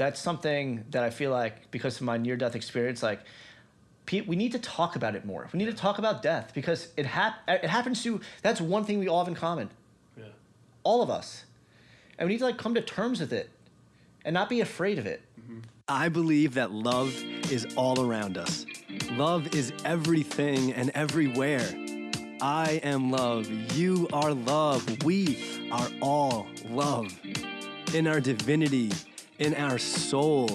that's something that I feel like because of my near death experience, like we need to talk about it more. We need to talk about death because it hap- it happens to. That's one thing we all have in common. Yeah. All of us, and we need to like come to terms with it, and not be afraid of it. Mm-hmm. I believe that love is all around us. Love is everything and everywhere. I am love. You are love. We are all love. In our divinity, in our soul,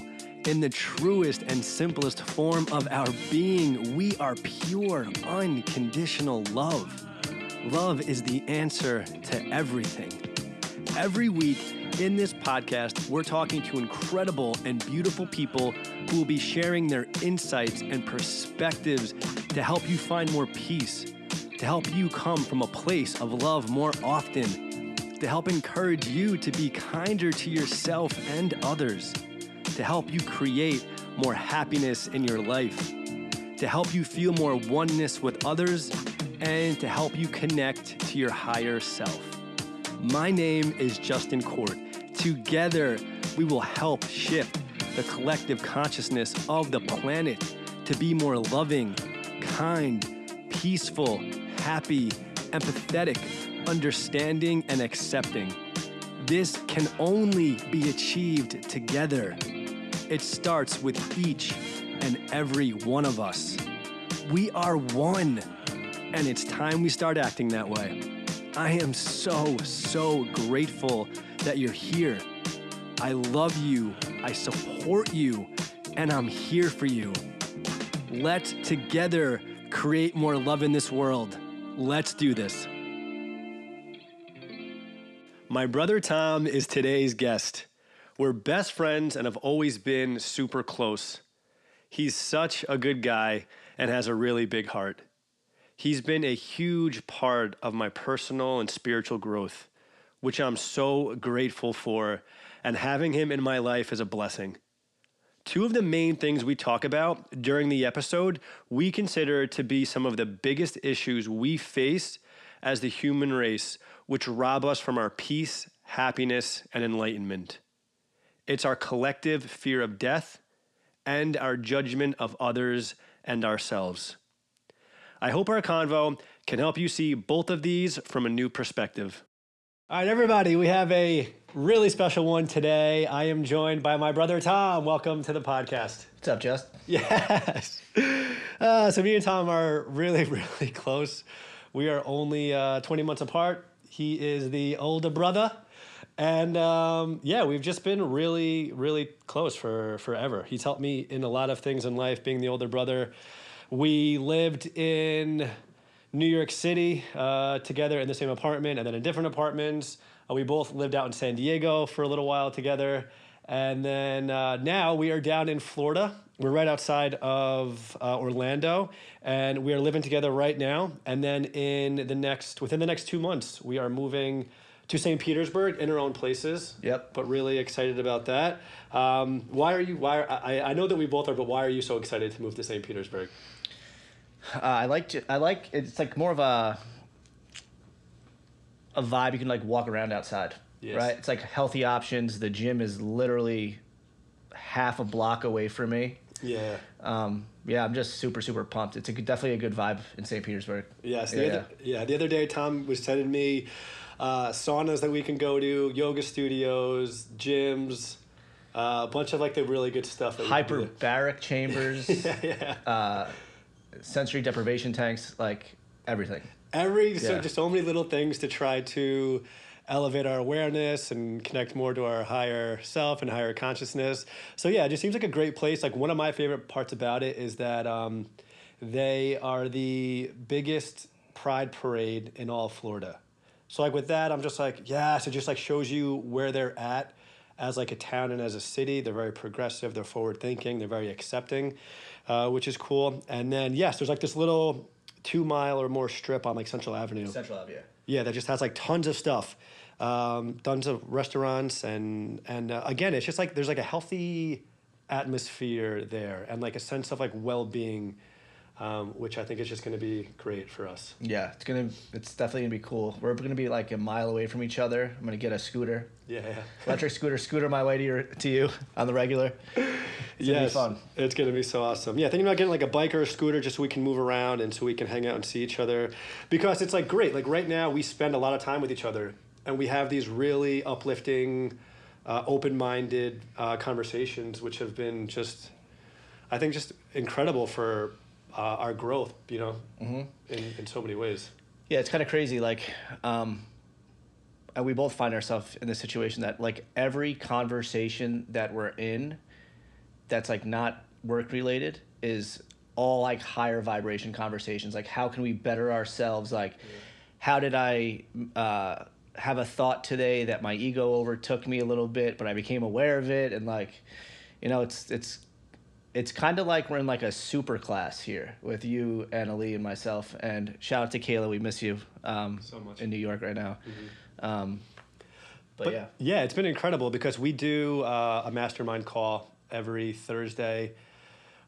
in the truest and simplest form of our being, we are pure, unconditional love. Love is the answer to everything. Every week in this podcast, we're talking to incredible and beautiful people who will be sharing their insights and perspectives to help you find more peace, to help you come from a place of love more often, to help encourage you to be kinder to yourself and others, to help you create more happiness in your life, to help you feel more oneness with others, and to help you connect to your higher self. My name is Justin Court. Together, we will help shift the collective consciousness of the planet to be more loving, kind, peaceful, happy, empathetic, understanding, and accepting. This can only be achieved together. It starts with each and every one of us. We are one, and it's time we start acting that way. I am so, so grateful that you're here. I love you, I support you, and I'm here for you. Let's together create more love in this world. Let's do this. My brother Tom is today's guest. We're best friends and have always been super close. He's such a good guy and has a really big heart. He's been a huge part of my personal and spiritual growth, which I'm so grateful for, and having him in my life is a blessing. Two of the main things we talk about during the episode we consider to be some of the biggest issues we face as the human race, which rob us from our peace, happiness, and enlightenment. It's our collective fear of death and our judgment of others and ourselves. I hope our convo can help you see both of these from a new perspective. All right, everybody, we have a really special one today. I am joined by my brother Tom. Welcome to the podcast. What's up, Just? Yes. Uh, so, me and Tom are really, really close. We are only uh, 20 months apart. He is the older brother. And um, yeah, we've just been really, really close for forever. He's helped me in a lot of things in life, being the older brother. We lived in New York City uh, together in the same apartment and then in different apartments. Uh, we both lived out in San Diego for a little while together. And then uh, now we are down in Florida. We're right outside of uh, Orlando, and we are living together right now. And then in the next, within the next two months, we are moving to St. Petersburg in our own places. Yep. But really excited about that. Um, why are you? Why? Are, I I know that we both are, but why are you so excited to move to St. Petersburg? Uh, I like to. I like. It's like more of a a vibe. You can like walk around outside. Yes. Right. It's like healthy options. The gym is literally half a block away from me. Yeah. Um, yeah, I'm just super super pumped. It's a good, definitely a good vibe in St. Petersburg. Yes. The Yeah, other, yeah. The other day, Tom was sending me uh, saunas that we can go to, yoga studios, gyms, uh, a bunch of like the really good stuff. That we can do. Hyperbaric chambers, Yeah. yeah. uh, sensory deprivation tanks, like everything. Every so just so many little things to try to elevate our awareness and connect more to our higher self and higher consciousness. So yeah, it just seems like a great place. Like one of my favorite parts about it is that um, they are the biggest pride parade in all Florida. So like with that, I'm just like, yes, it just like shows you where they're at as like a town and as a city. They're very progressive. They're forward thinking. They're very accepting, uh, which is cool. And then yes, there's like this little two mile or more strip on like Central Avenue. Central Avenue. Yeah, that just has like tons of stuff, um, tons of restaurants, and and uh, again, it's just like there's like a healthy atmosphere there, and like a sense of like well being um, which I think is just going to be great for us. Yeah, it's gonna. It's definitely gonna be cool. We're gonna be like a mile away from each other. I'm gonna get a scooter, Yeah, yeah. electric scooter, scooter my way to your to you on the regular. It's gonna be fun. It's gonna be so awesome. Yeah, thinking about getting like a bike or a scooter just so we can move around and so we can hang out and see each other, because it's like great. Like right now, we spend a lot of time with each other, and we have these really uplifting, uh, open-minded uh, conversations, which have been just, I think, just incredible for uh, our growth. You know, Mm-hmm. in in so many ways. Yeah, it's kind of crazy. Like, um, and we both find ourselves in this situation that like every conversation that we're in, that's like not work related, is all like higher vibration conversations. Like, how can we better ourselves? Like, how did I uh, have a thought today that my ego overtook me a little bit, but I became aware of it, and like, you know, it's it's it's kind of like we're in like a super class here with you, Annalie, and myself. And shout out to Kayla, we miss you um, So much. in New York right now. Um, but, But yeah, yeah, it's been incredible because we do uh, a mastermind call every Thursday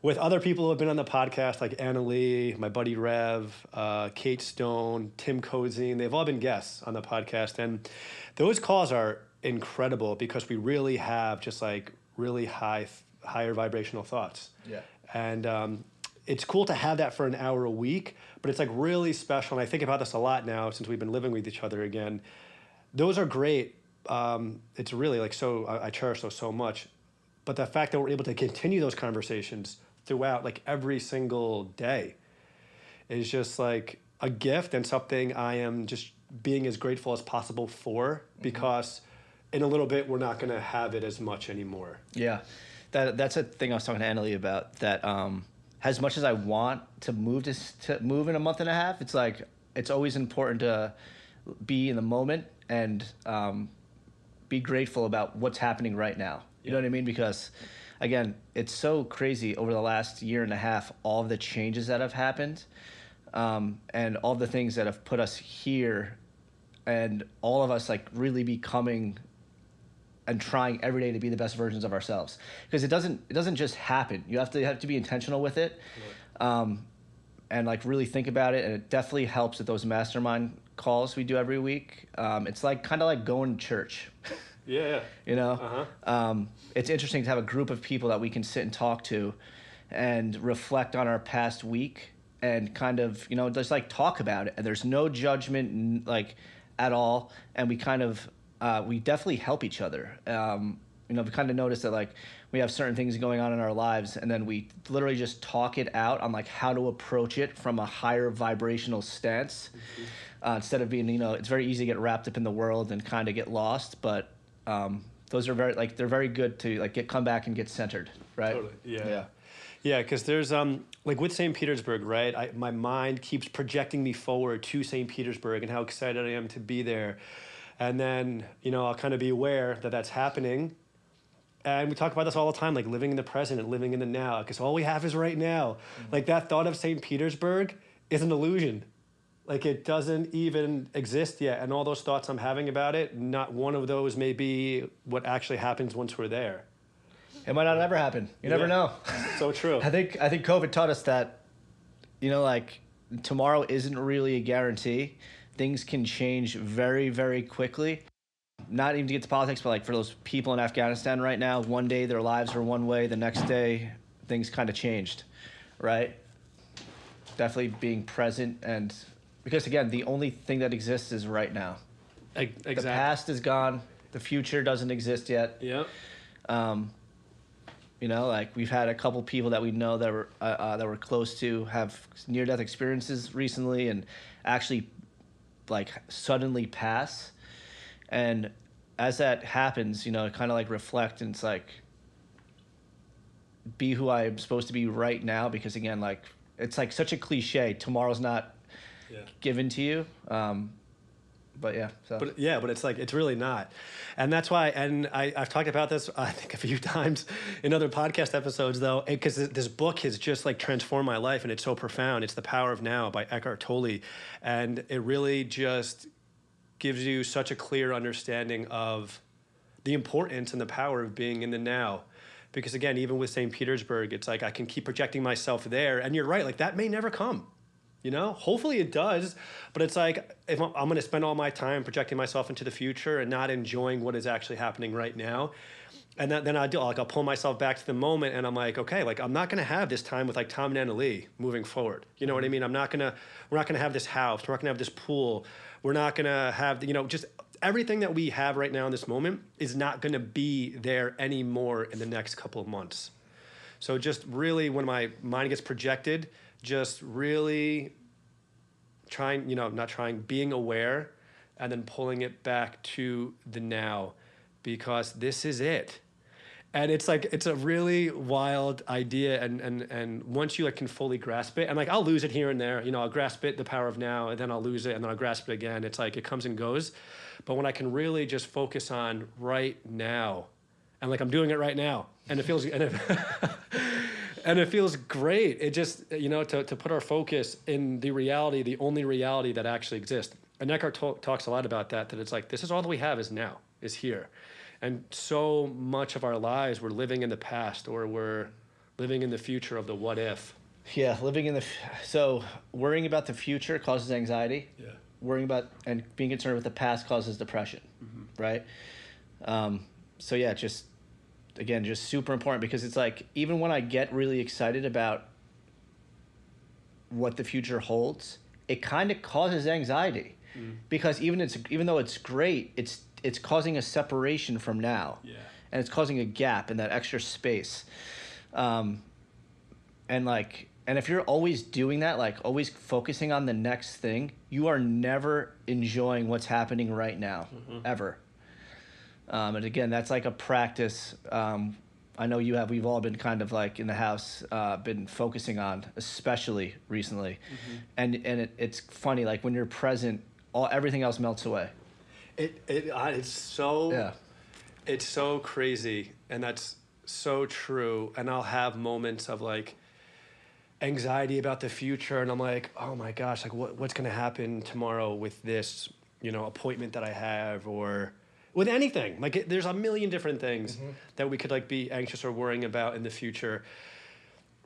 with other people who have been on the podcast, like Anna Lee, my buddy Rev, uh, Kate Stone, Tim Kozine. They've all been guests on the podcast. And those calls are incredible because we really have just like really high, higher vibrational thoughts. Yeah. And um, it's cool to have that for an hour a week, but it's like really special. And I think about this a lot now since we've been living with each other again. Those are great. Um, it's really like so, I, I cherish those so much. But the fact that we're able to continue those conversations throughout like every single day is just like a gift and something I am just being as grateful as possible for because in a little bit we're not going to have it as much anymore. yeah, that that's a thing I was talking to Annalie about. That um, as much as I want to move to to move in a month and a half, it's like it's always important to be in the moment and um, be grateful about what's happening right now. You know what I mean? Because again, it's so crazy over the last year and a half, all the changes that have happened, um, and all the things that have put us here, and all of us like really becoming and trying every day to be the best versions of ourselves. Because it doesn't it doesn't just happen. You have to you have to be intentional with it. Um, and like really think about it and it definitely helps with those mastermind calls we do every week um, it's like kind of like going to church Yeah. you know Uh-huh. um, it's interesting to have a group of people that we can sit and talk to and reflect on our past week and kind of you know just like talk about it and there's no judgment like at all and we kind of uh, we definitely help each other um, you know we kind of notice that like we have certain things going on in our lives and then we literally just talk it out on like how to approach it from a higher vibrational stance uh, instead of being you know it's very easy to get wrapped up in the world and kind of get lost but um, those are very like they're very good to like get come back and get centered right Totally. Yeah. yeah Yeah, because there's um like with St. Petersburg, right? I, my mind keeps projecting me forward to St. Petersburg and how excited I am to be there, and then you know I'll kind of be aware that that's happening, and we talk about this all the time, like living in the present and living in the now, because all we have is right now. Mm-hmm. Like that thought of St. Petersburg is an illusion. Like it doesn't even exist yet, and all those thoughts I'm having about it, not one of those may be what actually happens once we're there. it might not ever happen you never Yeah. know So true. i think i think covid taught us that you know like tomorrow isn't really a guarantee things can change very very quickly. Not even to get to politics but like for those people in afghanistan right now one day their lives are one way the next day things kind of changed right? Definitely being present and because again the only thing that exists is right now. Ex- the past is gone. The future doesn't exist yet. Yep. um, you know, like we've had a couple people that we know that were uh, uh, that were close to have near death experiences recently, and actually, like suddenly pass. And as that happens, you know, kind of like reflect, and it's like be who I am supposed to be right now, because again, like it's like such a cliche. Tomorrow's not Yeah. given to you. Um, but yeah, so But yeah, but it's like it's really not, and that's why. And I, I've talked about this I think a few times in other podcast episodes, though, because this book has just like transformed my life, and it's so profound. It's the Power of Now by Eckhart Tolle, and it really just gives you such a clear understanding of the importance and the power of being in the now, because again, even with St. Petersburg, it's like I can keep projecting myself there, and you're right, like that may never come. You know, hopefully it does, but it's like if I'm, I'm going to spend all my time projecting myself into the future and not enjoying what is actually happening right now, and then, then I do like I'll pull myself back to the moment, and I'm like, okay, like I'm not gonna have this time with like Tom and Anna Lee moving forward. You know what I mean? I'm not gonna, we're not gonna have this house, we're not gonna have this pool, we're not gonna have, you know, just everything that we have right now in this moment is not gonna be there anymore in the next couple of months. So just really, when my mind gets projected, just really trying, you know, not trying, being aware, and then pulling it back to the now, because this is it. And it's like it's a really wild idea and and and once you like can fully grasp it and like i'll lose it here and there you know i'll grasp it the power of now and then i'll lose it and then i'll grasp it again. It's like it comes and goes. But when i can really just focus on right now and like i'm doing it right now and it feels and it, and it feels great it just you know to, to put our focus in the reality the only reality that actually exists and eckhart talk, talks a lot about that that it's like this is all that we have is now is here and so much of our lives we're living in the past or we're living in the future of the what if Yeah, living in the f- so worrying about the future causes anxiety. Yeah. Worrying about and being concerned with the past causes depression, right? Um, so yeah, just again, just super important because it's like even when I get really excited about what the future holds, it kind of causes anxiety. Because even it's even though it's great, it's it's causing a separation from now, Yeah. and it's causing a gap in that extra space. Um, and like and if you're always doing that like always focusing on the next thing you are never enjoying what's happening right now ever um, and again that's like a practice um, i know you have we've all been kind of like in the house uh, been focusing on especially recently. And and it, it's funny like when you're present all everything else melts away. It, it I- it's so yeah. it's so crazy and that's so true. And i'll have moments of like anxiety about the future and i'm like oh my gosh like what, what's going to happen tomorrow with this you know appointment that i have or with anything. Like it, there's a million different things mm-hmm. that we could like be anxious or worrying about in the future.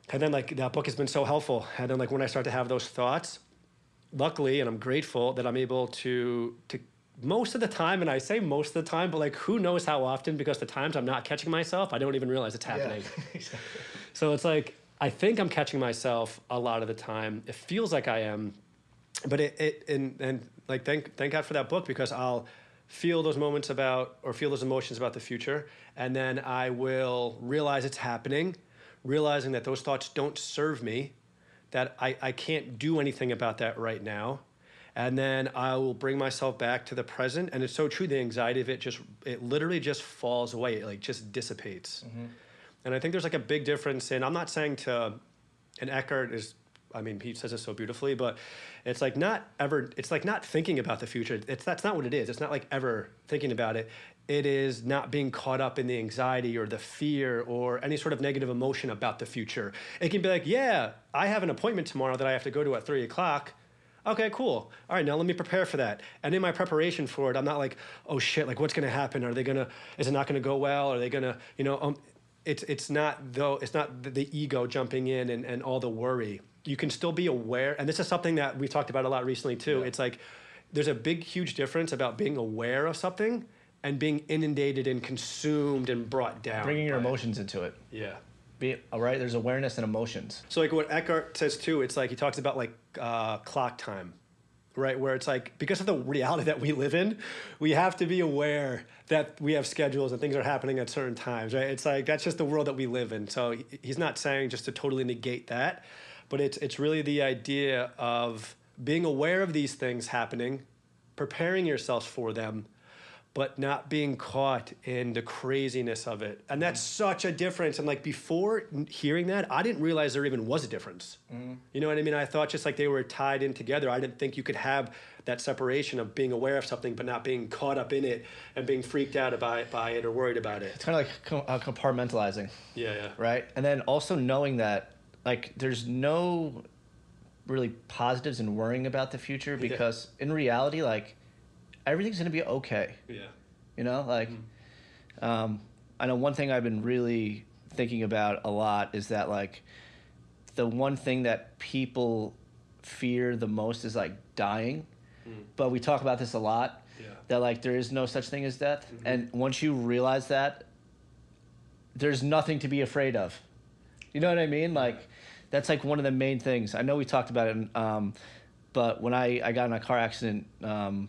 And then like that book has been so helpful. And then like when i start to have those thoughts luckily and i'm grateful that i'm able to to most of the time and i say most of the time but like who knows how often because the times i'm not catching myself i don't even realize it's happening. So it's like i think i'm catching myself a lot of the time. It feels like i am but it, it and and like thank thank god for that book because i'll feel those moments about or feel those emotions about the future and then i will realize it's happening realizing that those thoughts don't serve me that I, I can't do anything about that right now and then i will bring myself back to the present and it's so true the anxiety of it just it literally just falls away it like just dissipates. Mm-hmm. And i think there's like a big difference in i'm not saying to and eckhart is i mean he says it so beautifully but it's like not ever it's like not thinking about the future. It's that's not what it is. It's not like ever thinking about it. It is not being caught up in the anxiety or the fear or any sort of negative emotion about the future. It can be like yeah i have an appointment tomorrow that i have to go to at three o'clock. Okay cool. All right now let me prepare for that. And in my preparation for it i'm not like oh shit like what's to happen? Are they to is it not to go well? Are they to you know um, it's it's not though it's not the, ego jumping in and, and all the worry. You can still be aware and this is something that we talked about a lot recently too. It's like there's a big huge difference about being aware of something and being inundated and consumed and brought down bringing your by it. emotions into it. Yeah. Be all right? There's awareness and emotions. So like what Eckhart says too, it's like he talks about like uh, clock time, right? Where it's like because of the reality that we live in, we have to be aware that we have schedules and things are happening at certain times, right? It's like that's just the world that we live in. So he's not saying just to totally negate that, but it's it's really the idea of being aware of these things happening, preparing yourselves for them, but not being caught in the craziness of it. And that's such a difference. And like before hearing that, I didn't realize there even was a difference. You know what I mean? I thought just like they were tied in together. I didn't think you could have that separation of being aware of something but not being caught up in it and being freaked out by, by it or worried about it. it's kind of like uh, compartmentalizing Yeah, yeah. right? And then also knowing that like there's no really positives in worrying about the future Yeah. because in reality like everything's to be okay. Yeah. You know, like um I know one thing I've been really thinking about a lot is that like the one thing that people fear the most is like dying. But we talk about this a lot. Yeah. That like there is no such thing as death, Mhm. and once you realize that, there's nothing to be afraid of. You know what I mean? Like, that's like one of the main things. I know we talked about it, um, but when I, I got in a car accident, um,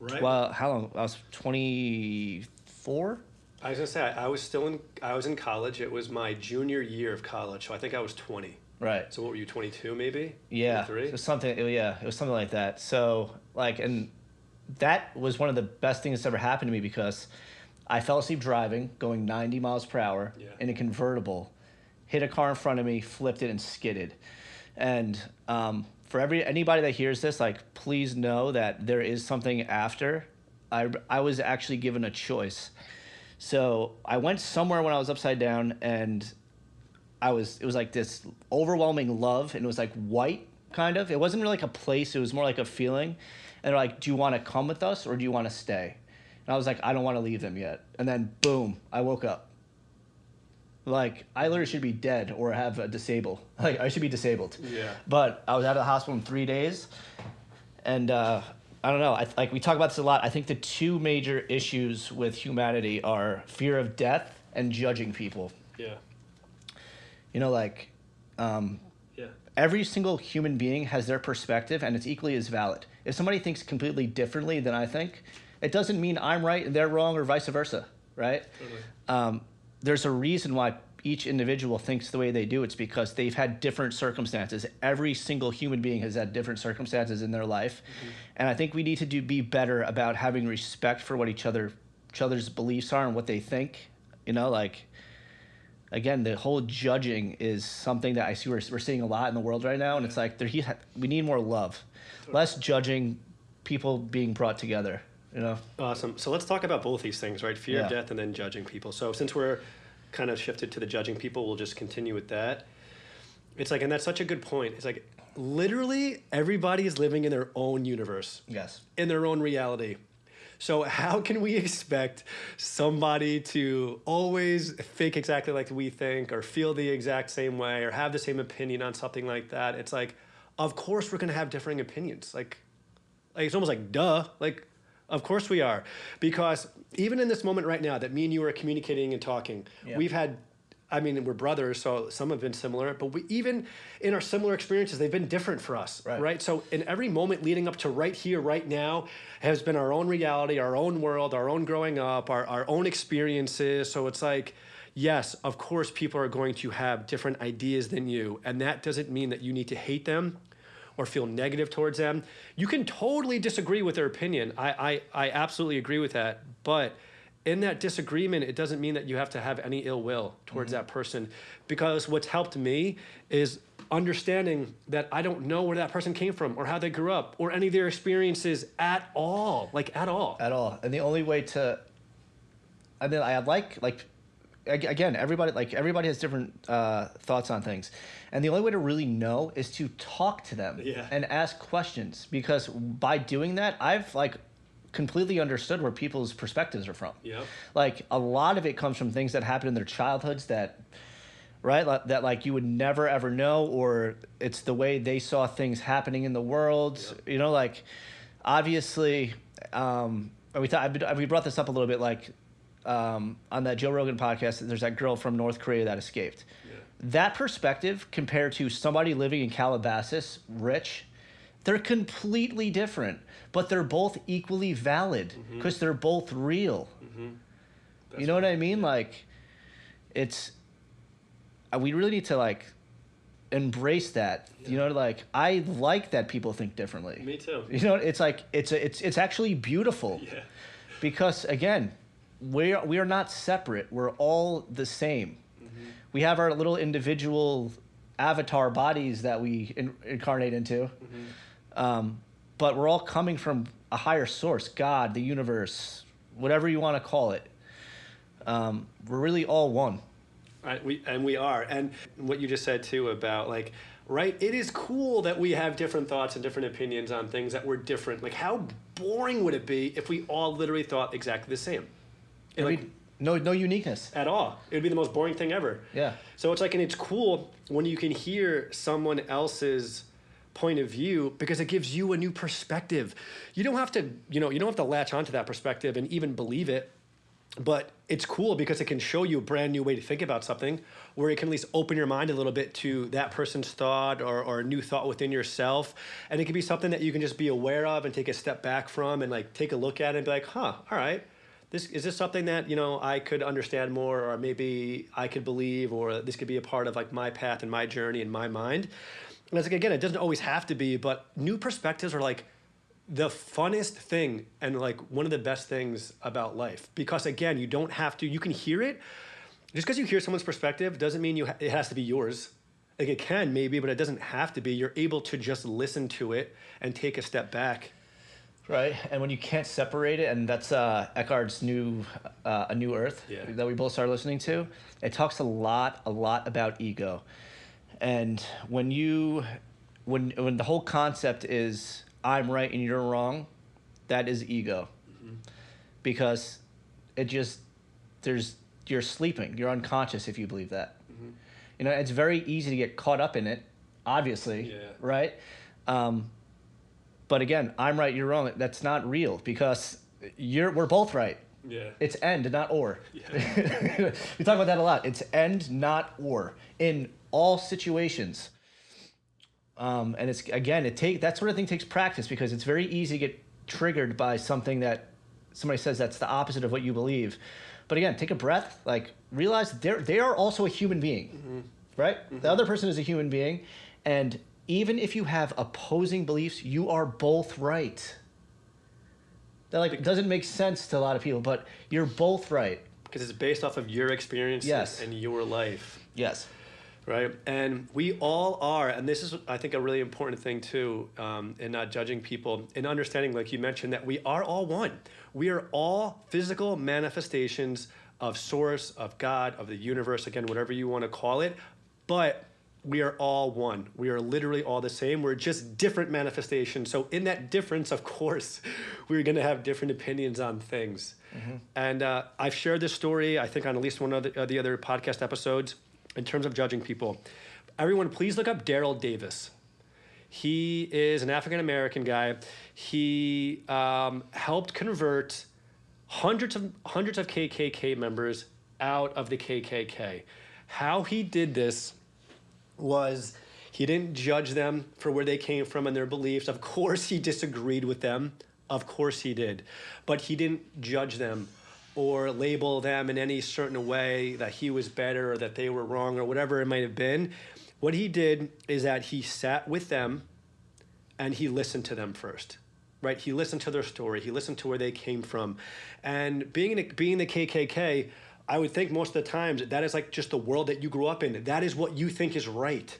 Right. well, how long? I was 24? I was gonna say I, I was still in I was in college. It was my junior year of college, so I think I was twenty. Right. So what were you, twenty two maybe? Yeah. Three. Was something, yeah, it was something like that. So, like, and that was one of the best things that's ever happened to me because I fell asleep driving, going 90 miles per hour Yeah. in a convertible, hit a car in front of me, flipped it, and skidded. And um, for every anybody that hears this, like, please know that there is something after. I, I was actually given a choice. So I went somewhere when I was upside down, and I was it was like this overwhelming love, and it was like white kind of. It wasn't really like a place; it was more like a feeling. And they're like, "Do you want to come with us, or do you want to stay?" And I was like, "I don't want to leave them yet." And then boom, I woke up. Like I literally should be dead or have a disable. Like I should be disabled. Yeah. But I was out of the hospital in three days, and uh, I don't know. I like we talk about this a lot. I think the two major issues with humanity are fear of death and judging people. Yeah. You know, like um, Yeah. every single human being has their perspective, and it's equally as valid. If somebody thinks completely differently than I think, it doesn't mean I'm right and they're wrong, or vice versa, right? Totally. um, there's a reason why each individual thinks the way they do. It's because they've had different circumstances. Every single human being has had different circumstances in their life, mm-hmm. and I think we need to do be better about having respect for what each other each other's beliefs are and what they think. You know, like again, the whole judging is something that I see we're, we're seeing a lot in the world right now, and it's like there he we need more love, less judging, people being brought together. You know, Awesome. So let's talk about both these things, right? Fear of death and then judging people. So since we're kind of shifted to the judging people, we'll just continue with that. It's like, and that's such a good point. It's like literally everybody is living in their own universe, yes, in their own reality. So how can we expect somebody to always think exactly like we think or feel the exact same way or have the same opinion on something like that? It's like, of course we're gonna have differing opinions. Like like it's almost like duh like of course we are. Because even in this moment right now that me and you are communicating and talking Yeah. we've had i mean we're brothers so some have been similar but we even in our similar experiences they've been different for us Right. right? So in every moment leading up to right here right now has been our own reality our own world our own growing up our, our own experiences. So it's like yes of course people are going to have different ideas than you. And that doesn't mean that you need to hate them or feel negative towards them. You can totally disagree with their opinion. I, I, I absolutely agree with that. But in that disagreement, it doesn't mean that you have to have any ill will towards mm-hmm. that person. Because what's helped me is understanding that I don't know where that person came from or how they grew up or any of their experiences at all. Like, at all. at all. And the only way to, I mean, I like like, again, everybody like everybody has different uh, thoughts on things, and the only way to really know is to talk to them Yeah. and ask questions because by doing that, I've like completely understood where people's perspectives are from. Yep. Like a lot of it comes from things that happened in their childhoods that right like, that like you would never ever know or it's the way they saw things happening in the world you know like obviously um we thought we brought this up a little bit like um on that Joe Rogan podcast there's that girl from North Korea that escaped that perspective compared to somebody living in Calabasas rich they're completely different but they're both equally valid because they're both real you know what I mean? Like, it's uh, we really need to like embrace that. You know, like I like that people think differently. Me too. You know, it's like it's a, it's it's actually beautiful Yeah. because again, we are we are not separate. We're all the same. Mm-hmm. We have our little individual avatar bodies that we in, incarnate into, Mm-hmm. um, but we're all coming from a higher source, God, the universe, whatever you want to call it. Um, we're really all one. Right, we and we are, and what you just said too about like, right? It is cool that we have different thoughts and different opinions on things that were different. Like, how boring would it be if we all literally thought exactly the same? It'd Like, be No, no uniqueness. at all. It would be the most boring thing ever. Yeah. So it's like, and it's cool when you can hear someone else's point of view because it gives you a new perspective. You don't have to, you know, you don't have to latch onto that perspective and even believe it. But it's cool because it can show you a brand new way to think about something where it can at least open your mind a little bit to that person's thought or, or a new thought within yourself. And it can be something that you can just be aware of and take a step back from and like take a look at it and be like, huh, all right this is this something that you know I could understand more, or maybe I could believe, or this could be a part of like my path and my journey and my mind. And it's like again, it doesn't always have to be, but new perspectives are like the funnest thing and like one of the best things about life because again, you don't have to. You can hear it. Just because you hear someone's perspective doesn't mean you ha- it has to be yours. Like it can maybe, but it doesn't have to be. You're able to just listen to it and take a step back. Right, and when you can't separate it, and that's uh, Eckhart's new, uh, a new Earth Yeah. that we both started listening to. It talks a lot, a lot about ego, and when you, when when the whole concept is I'm right and you're wrong, that is ego, because it just there's you're sleeping, you're unconscious if you believe that. You know, it's very easy to get caught up in it, obviously, Yeah. right? Um, but again, I'm right, you're wrong. That's not real because you're we're both right. Yeah. It's end, not or. Yeah. we talk about that a lot. It's end, not or, in all situations. Um, and it's again, it take that sort of thing takes practice because it's very easy to get triggered by something that somebody says that's the opposite of what you believe. But again, take a breath. Like realize they're they are also a human being, right? The other person is a human being, and even if you have opposing beliefs, you are both right. That like doesn't make sense to a lot of people, but you're both right. because it's based off of your experiences Yes. and your life Yes. right and we all are and this is i think a really important thing too um, in not judging people in understanding like you mentioned that we are all one we are all physical manifestations of source of god of the universe again whatever you want to call it but we are all one. We are literally all the same. We're just different manifestations. So, in that difference, of course, we're going to have different opinions on things. And uh, I've shared this story, I think, on at least one of the, uh, the other podcast episodes in terms of judging people. Everyone, please look up Daryl Davis. He is an African American guy. He um, helped convert hundreds of hundreds of KKK members out of the KKK. How he did this was he didn't judge them for where they came from and their beliefs. Of course, he disagreed with them. Of course, he did. But he didn't judge them or label them in any certain way that he was better or that they were wrong or whatever it might have been. What he did is that he sat with them and he listened to them first right he listened to their story he listened to where they came from and being in being the kkk i would think most of the times that is like just the world that you grew up in that is what you think is right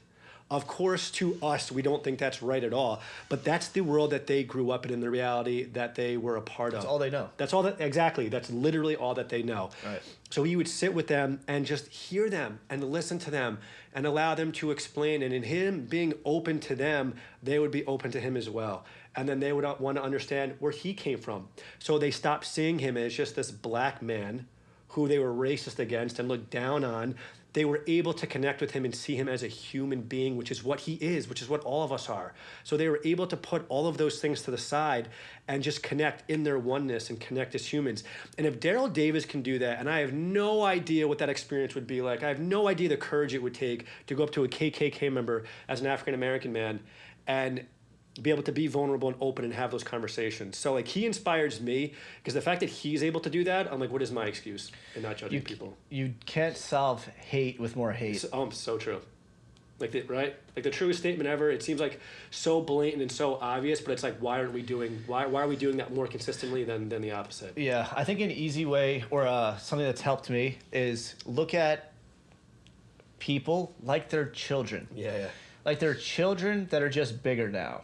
of course to us we don't think that's right at all but that's the world that they grew up in and the reality that they were a part of That's all they know. that's all that exactly. That's literally all that they know. Right. So he would sit with them and just hear them and listen to them and allow them to explain. And in him being open to them, they would be open to him as well. And then they would want to understand where he came from. So they stopped seeing him as just this black man who they were racist against and looked down on. They were able to connect with him and see him as a human being, which is what he is, which is what all of us are. So they were able to put all of those things to the side and just connect in their oneness and connect as humans. And if Daryl Davis can do that, and I have no idea what that experience would be like, I have no idea the courage it would take to go up to a KKK member as an African American man and be able to be vulnerable and open and have those conversations. So like he inspires me because the fact that he's able to do that, I'm like, what is my excuse in not judging You, people? you can't solve hate with more hate. So, oh, so true. Like the right, like the truest statement ever. It seems like so blatant and so obvious, but it's like, why aren't we doing? Why why are we doing that more consistently than than the opposite? Yeah, I think an easy way or uh, something that's helped me is look at people like they're children. Yeah, yeah. Like they're children that are just bigger now,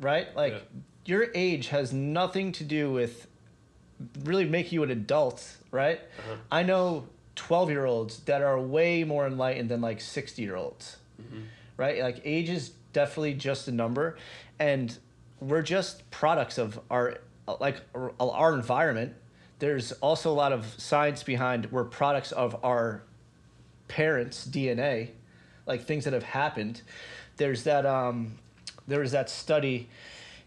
right? Like Yeah. your age has nothing to do with really make you an adult, right? Uh-huh. I know 12 year olds that are way more enlightened than like 60 year olds, Mm-hmm. right? Like age is definitely just a number. And we're just products of our, like, our- environment. there's also a lot of science behind we're products of our parents' DNA, like things that have happened. There's that um, there was that study.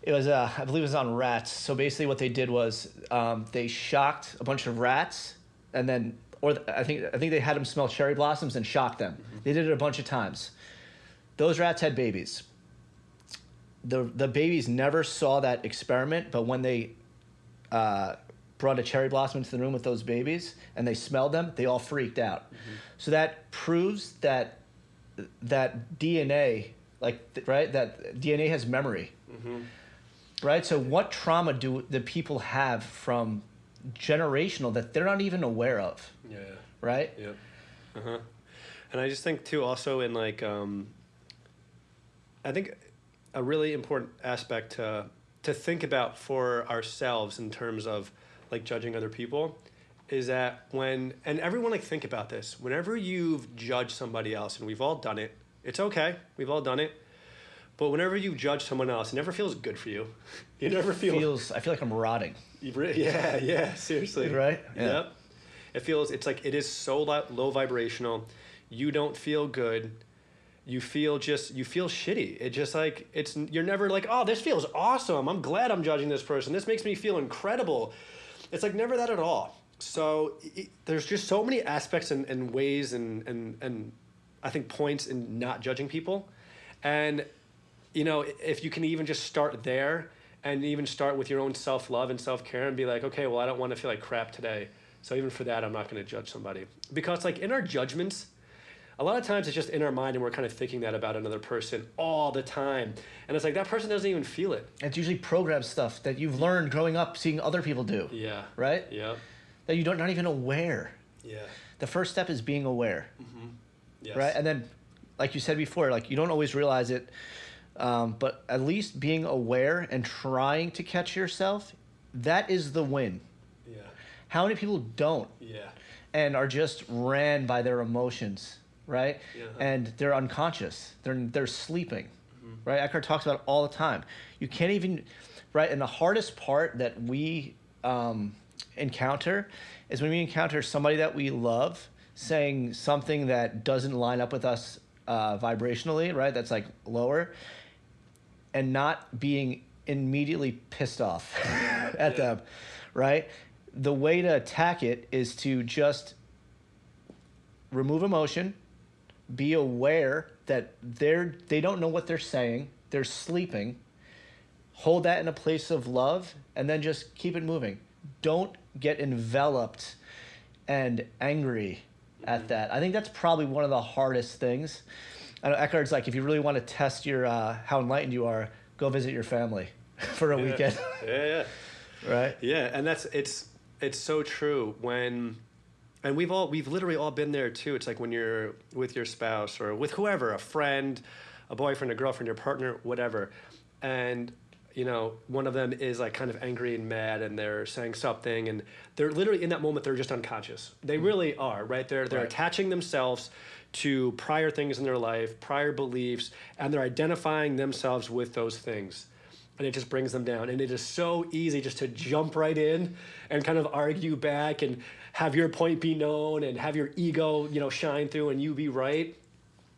It was uh, I believe it was on rats. So basically, what they did was um, they shocked a bunch of rats, and then or th- I think I think they had them smell cherry blossoms and shocked them. They did it a bunch of times. Those rats had babies. The the babies never saw that experiment, but when they uh, brought a cherry blossom into the room with those babies and they smelled them, they all freaked out. So that proves that that DNA, like right, that DNA has memory, right? So what trauma do the people have from generational that they're not even aware of, Yeah. right? Yep. Uh huh. And I just think too, also in like, um, I think a really important aspect to to think about for ourselves in terms of like judging other people is that when and everyone like think about this whenever you've judged somebody else and we've all done it it's okay we've all done it but whenever you judge someone else it never feels good for you you never feel Feels I feel like I'm rotting. Yeah, yeah, seriously. Right? Yeah. Yep. It feels it's like it is so low, low vibrational. You don't feel good. You feel just you feel shitty. It just like it's you're never like, "Oh, this feels awesome. I'm glad I'm judging this person. This makes me feel incredible." It's like never that at all. So it, there's just so many aspects and, and ways and, and and I think points in not judging people. And you know, if you can even just start there and even start with your own self love and self care and be like, okay, well, I don't want to feel like crap today. So even for that, I'm not going to judge somebody. Because, like, in our judgments, a lot of times it's just in our mind and we're kind of thinking that about another person all the time. And it's like that person doesn't even feel it. It's usually program stuff that you've learned growing up seeing other people do. Yeah. Right? Yeah. That you don't not even aware. Yeah. The first step is being aware. Mm-hmm. Yes. right? And then, like you said before, like you don't always realize it, um, but at least being aware and trying to catch yourself, that is the win. yeah. How many people don't Yeah. and are just ran by their emotions, right? Yeah. And they're unconscious. They're they're sleeping, right? Eckhart talks about it all the time. You can't even, right? And the hardest part that we um, encounter is when we encounter somebody that we love saying something that doesn't line up with us uh, vibrationally, right? That's like lower, and not being immediately pissed off at them, right? The way to attack it is to just remove emotion, be aware that they're they don't know what they're saying, they're sleeping. Hold that in a place of love and then just keep it moving. Don't get enveloped and angry at that. I think that's probably one of the hardest things. I know Eckhart's like if you really want to test your uh, how enlightened you are, go visit your family for a Yeah. weekend, Yeah. Yeah. right? Yeah, and that's it's it's so true when and we've all we've literally all been there too. It's like when you're with your spouse or with whoever, a friend, a boyfriend, a girlfriend, your partner, whatever. And you know, one of them is like kind of angry and mad and they're saying something and they're literally in that moment they're just unconscious. They mm-hmm. really are, right? They're they're Right. attaching themselves to prior things in their life, prior beliefs, and they're identifying themselves with those things and it just brings them down. And it is so easy just to jump right in and kind of argue back and have your point be known and have your ego, you know, shine through and you be right.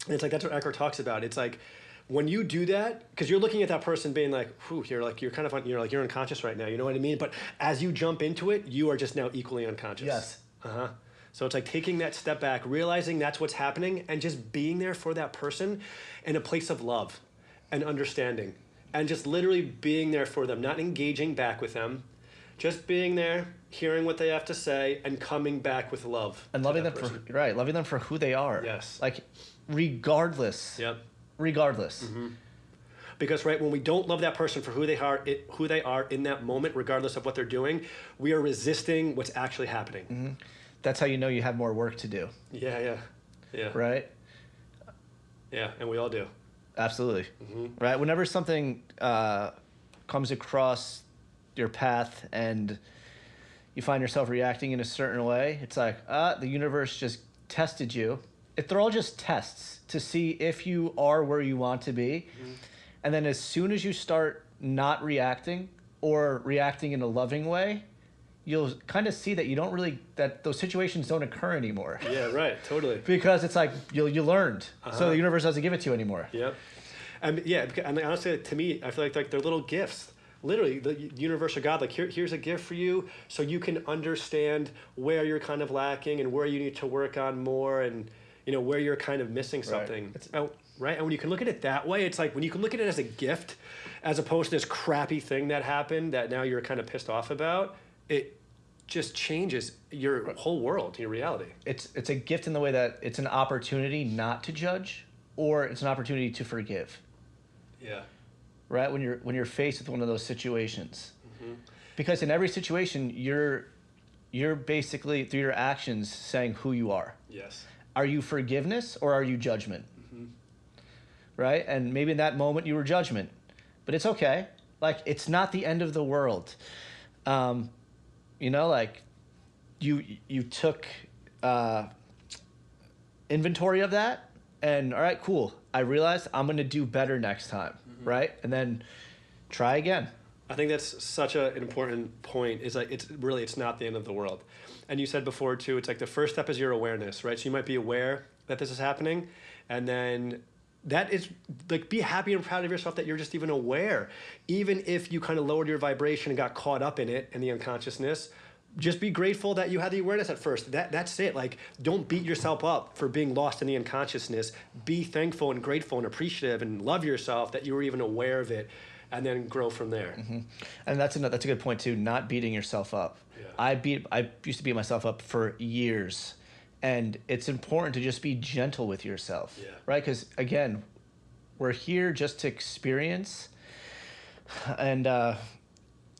And it's like that's what Eckhart talks about. It's like when you do that, because you're looking at that person being like, whew, you're like you're kind of un- you're like you're unconscious right now. You know what I mean? But as you jump into it, you are just now equally unconscious. Yes. Uh huh. So it's like taking that step back, realizing that's what's happening, and just being there for that person in a place of love and understanding, and just literally being there for them, not engaging back with them, just being there, hearing what they have to say, and coming back with love. And loving them that for right, loving them for who they are. Yes. Like regardless. Yep. Regardless. Because right when we don't love that person for who they are, it, who they are in that moment, regardless of what they're doing, we are resisting what's actually happening. That's how you know you have more work to do, Yeah, yeah, yeah, right? yeah, and we all do. Absolutely. Mm-hmm. Right? Whenever something uh, comes across your path and you find yourself reacting in a certain way, it's like, ah, the universe just tested you. If they're all just tests to see if you are where you want to be. Mm-hmm. And then as soon as you start not reacting or reacting in a loving way, you'll kind of see that you don't really that those situations don't occur anymore Yeah, right. Totally. because it's like you you learned, so Uh-huh. the universe doesn't give it to you anymore. Yep. And yeah, and honestly, to me, I feel like like they're little gifts. Literally, the universe or God, like here, here's a gift for you, so you can understand where you're kind of lacking and where you need to work on more, and you know where you're kind of missing something. It's- Oh, right. And when you can look at it that way, it's like when you can look at it as a gift, as opposed to this crappy thing that happened that now you're kind of pissed off about. It just changes your whole world, your reality. It's it's a gift in the way that it's an opportunity not to judge, or it's an opportunity to forgive. Yeah. right when you're when you're faced with one of those situations mm-hmm. because in every situation you're you're basically through your actions saying who you are Yes. Are you forgiveness or are you judgment? Right? And maybe in that moment you were judgment but it's okay. Like it's not the end of the world. Um, you know like you you took uh, inventory of that and all right cool. I realized i'm to do better next time right? And then try again. I think that's such a, an important point. Is like it's really it's not the end of the world, and you said before too. It's like the first step is your awareness, right? So you might be aware that this is happening, and then that is like be happy and proud of yourself that you're just even aware, even if you kind of lowered your vibration and got caught up in it in the unconsciousness. Just be grateful that you had the awareness at first. That that's it. Like don't beat yourself up for being lost in the unconsciousness. Be thankful and grateful and appreciative and love yourself that you were even aware of it, and then grow from there. and that's a, that's a good point too not beating yourself up Yeah. i beat i used to beat myself up for years and it's important to just be gentle with yourself Yeah. right because again we're here just to experience and uh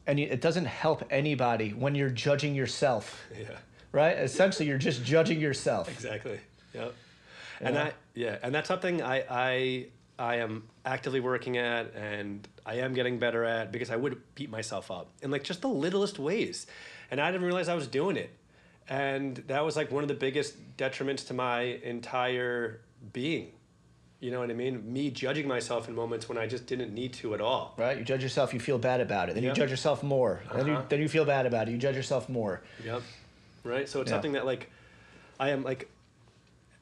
and it doesn't help anybody when you're judging yourself Yeah. right essentially you're just judging yourself Exactly. Yep. And Yeah. I yeah, and that's something I I I am actively working at and I am getting better at because I would beat myself up in like just the littlest ways. And I didn't realize I was doing it. And that was like one of the biggest detriments to my entire being. You know what I mean? Me judging myself in moments when I just didn't need to at all. right you judge yourself you feel bad about it then Yep. you judge yourself more then you Uh-huh. then you feel bad about it you judge yourself more Yep. Right. So it's Yeah. something that like I am like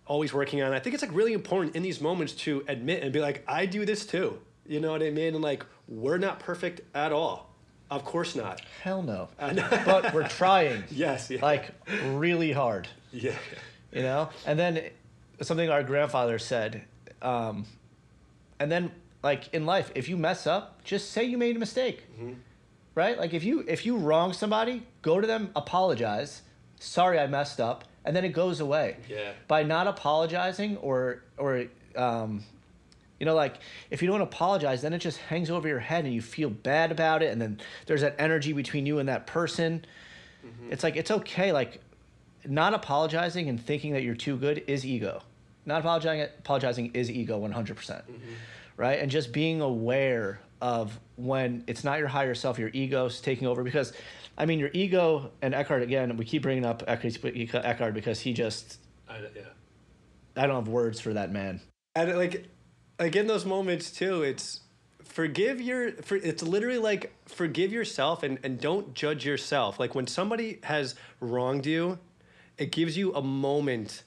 always working on. I think it's like really important in these moments to admit and be like, I do this too. You know what I mean? And like we're not perfect at all. Of course not. hell no but we're trying Yes. Yeah. like really hard yeah. you know and then something our grandfather said um, and then like in life if you mess up just say you made a mistake right like if you if you wrong somebody go to them apologize sorry i messed up and then it goes away. Yeah. by not apologizing or or um, you know like if you don't apologize then it just hangs over your head and you feel bad about it and then there's that energy between you and that person. It's like it's okay like not apologizing and thinking that you're too good is ego. Not apologizing apologizing is ego 100%. Right? And just being aware of when it's not your higher self your ego's taking over because i mean your ego and eckhart again we keep bringing up eckhart Eckhart because he just I, yeah. i don't have words for that man And like, like in those moments too, it's forgive your. For, it's literally like forgive yourself and and don't judge yourself. Like when somebody has wronged you, it gives you a moment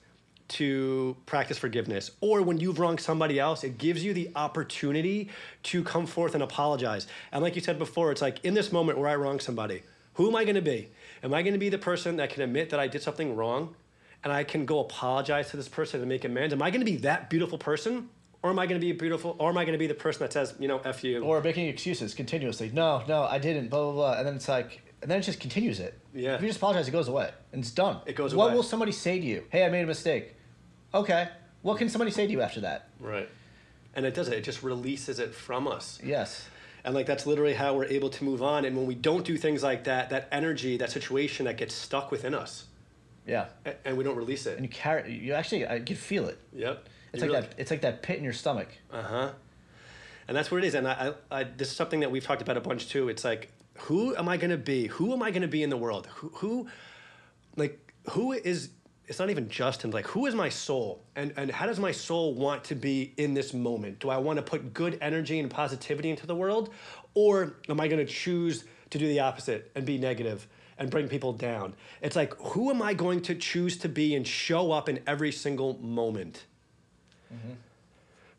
to practice forgiveness. Or when you've wronged somebody else, it gives you the opportunity to come forth and apologize. And like you said before, it's like in this moment where I wrong somebody, who am I going to be? Am I going to be the person that can admit that I did something wrong? and I can go apologize to this person and make amends? Am I going to be that beautiful person? Or am I going to be beautiful? Or am I going to be the person that says, you know, F you? or making excuses continuously no no i didn't blah blah blah and then it's like and then it just continues it Yeah. if you just apologize it goes away and it's done It goes what away. What will somebody say to you hey i made a mistake okay what can somebody say to you after that right. And it does it. It just releases it from us. yes And like that's literally how we're able to move on. And when we don't do things like that, that energy, that situation that gets stuck within us, yeah a- and we don't release it and you carry you actually i can feel it Yep. it's You like really- that it's like that pit in your stomach Uh huh. And that's what it is. And I, I, I, this is something that we've talked about a bunch too. It's like, who am I going to be? Who am I going to be in the world? Who, who, like, who is? It's not even just him. Like, who is my soul? And and how does my soul want to be in this moment? Do I want to put good energy and positivity into the world, or am I going to choose to do the opposite and be negative and bring people down. It's like, who am I going to choose to be and show up in every single moment? Mm-hmm.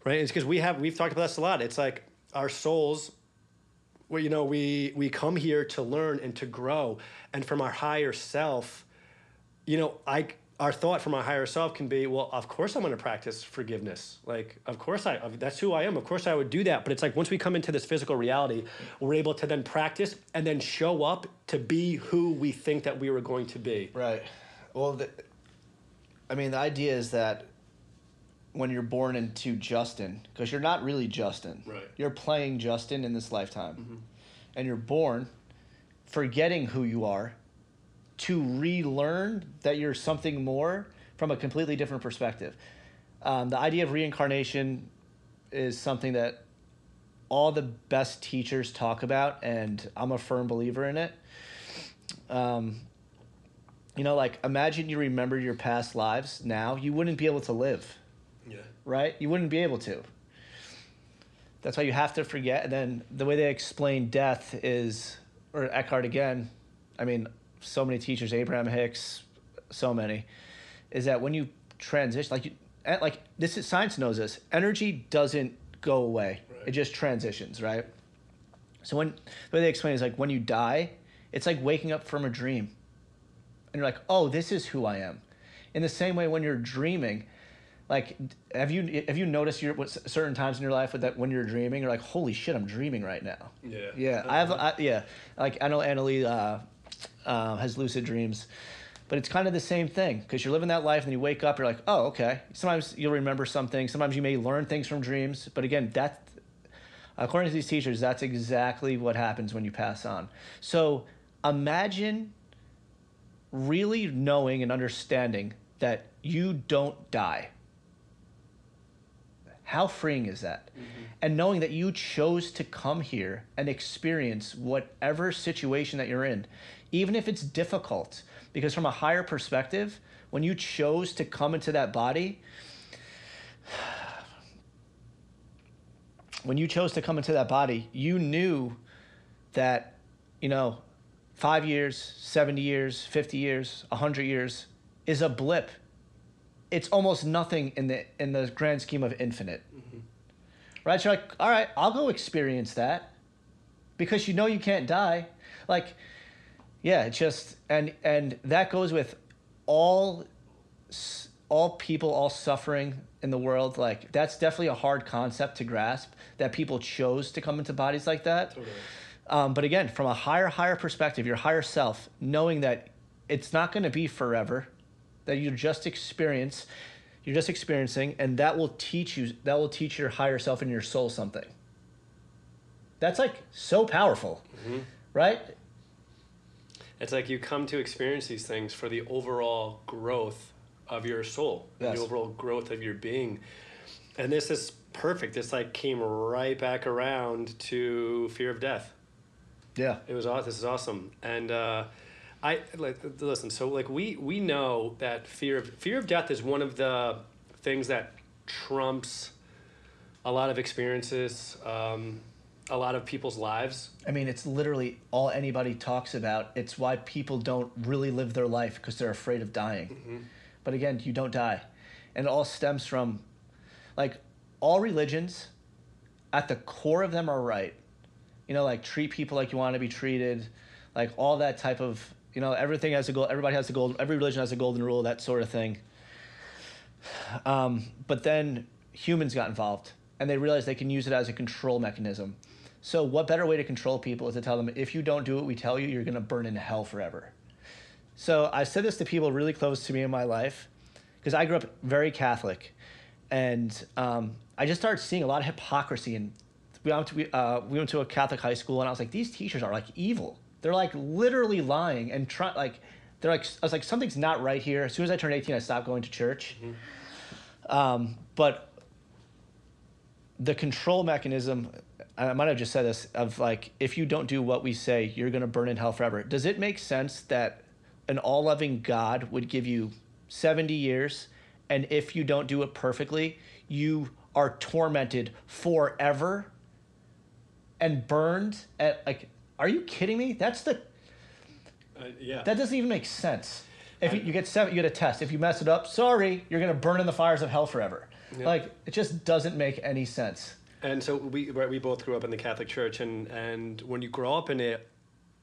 Right? It's because we have we've talked about this a lot. It's like our souls well, you know, we we come here to learn and to grow, and from our higher self, you know, I our thought from our higher self can be, well, of course I'm going to practice forgiveness. Like, of course I, that's who I am. Of course I would do that. But it's like once we come into this physical reality, we're able to then practice and then show up to be who we think that we were going to be. Right. Well, the, I mean, the idea is that when you're born into Justin, because you're not really Justin, Right. You're playing Justin in this lifetime, mm-hmm. and you're born forgetting who you are to relearn that you're something more from a completely different perspective. Um, the idea of reincarnation is something that all the best teachers talk about, and I'm a firm believer in it. Um, you know, like imagine you remember your past lives now, you wouldn't be able to live, Yeah. right? You wouldn't be able to. That's why you have to forget. And then the way they explain death is, or Eckhart again, I mean, so many teachers, Abraham Hicks, so many, is that when you transition, like you, like this is science knows this. Energy doesn't go away; Right. it just transitions, right? So when the way they explain it is like when you die, it's like waking up from a dream, and you're like, oh, this is who I am. In the same way, when you're dreaming, like have you have you noticed your what certain times in your life that when you're dreaming, you're like, holy shit, I'm dreaming right now. Yeah. Yeah, I have. I, yeah, like I know Annalie uh, uh, has lucid dreams, but it's kind of the same thing because you're living that life and you wake up, you're like, oh, okay. Sometimes you'll remember something. Sometimes you may learn things from dreams, but again, that according to these teachers, that's exactly what happens when you pass on. So imagine really knowing and understanding that you don't die. How freeing is that? And knowing that you chose to come here and experience whatever situation that you're in, even if it's difficult, because from a higher perspective, when you chose to come into that body, when you chose to come into that body, you knew that, you know, five years, 70 years, 50 years, 100 years is a blip. It's almost nothing in the in the grand scheme of infinite. Mm-hmm. Right? So you're like, all right, I'll go experience that because you know you can't die. Like, yeah, it's just and and that goes with all all people, all suffering in the world. Like that's definitely a hard concept to grasp that people chose to come into bodies like that. Um, but again, from a higher, higher perspective, your higher self, knowing that it's not going to be forever, that you just experience, you're just experiencing, and that will teach you, that will teach your higher self and your soul something. That's like so powerful, right? It's like you come to experience these things for the overall growth of your soul, Yes. the overall growth of your being. And this is perfect. This like came right back around to fear of death. Yeah. It was this is awesome, and uh, I like listen. So like we we know that fear of fear of death is one of the things that trumps a lot of experiences, um, a lot of people's lives. I mean, it's literally all anybody talks about. It's why people don't really live their life because they're afraid of dying. But again, you don't die. And it all stems from, like, all religions, at the core of them are right. You know, like, treat people like you want to be treated, like, all that type of, you know, everything has a goal, everybody has a goal, every religion has a golden rule, that sort of thing. Um, but then humans got involved and they realized they can use it as a control mechanism. So, what better way to control people is to tell them if you don't do what we tell you, you're going to burn in hell forever. So, I said this to people really close to me in my life because I grew up very Catholic. And um, I just started seeing a lot of hypocrisy. And we went, to, we, uh, we went to a Catholic high school, and I was like, these teachers are like evil. They're like literally lying and trying, like, they're like, I was like, something's not right here. As soon as I turned 18, I stopped going to church. Um, but the control mechanism, I might have just said this, of like, if you don't do what we say, you're going to burn in hell forever. Does it make sense that an all loving God would give you 70 years, and if you don't do it perfectly, you are tormented forever and burned at, like, are you kidding me? That's the Uh, yeah. That doesn't even make sense. If you, you get seven, you get a test. If you mess it up, sorry, you're gonna burn in the fires of hell forever. Like it just doesn't make any sense. And so we right, we both grew up in the Catholic Church, and and when you grow up in it,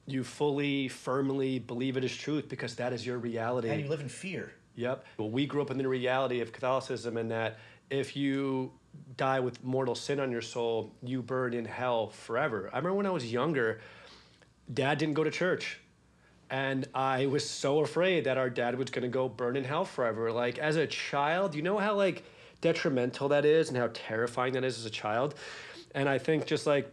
you fully, firmly believe it is truth because that is your reality. And you live in fear. Yep. Well, we grew up in the reality of Catholicism, and that if you die with mortal sin on your soul, you burn in hell forever. I remember when I was younger, Dad didn't go to church. And I was so afraid that our dad was going to go burn in hell forever. Like, as a child, you know how, like, detrimental that is and how terrifying that is as a child? And I think just like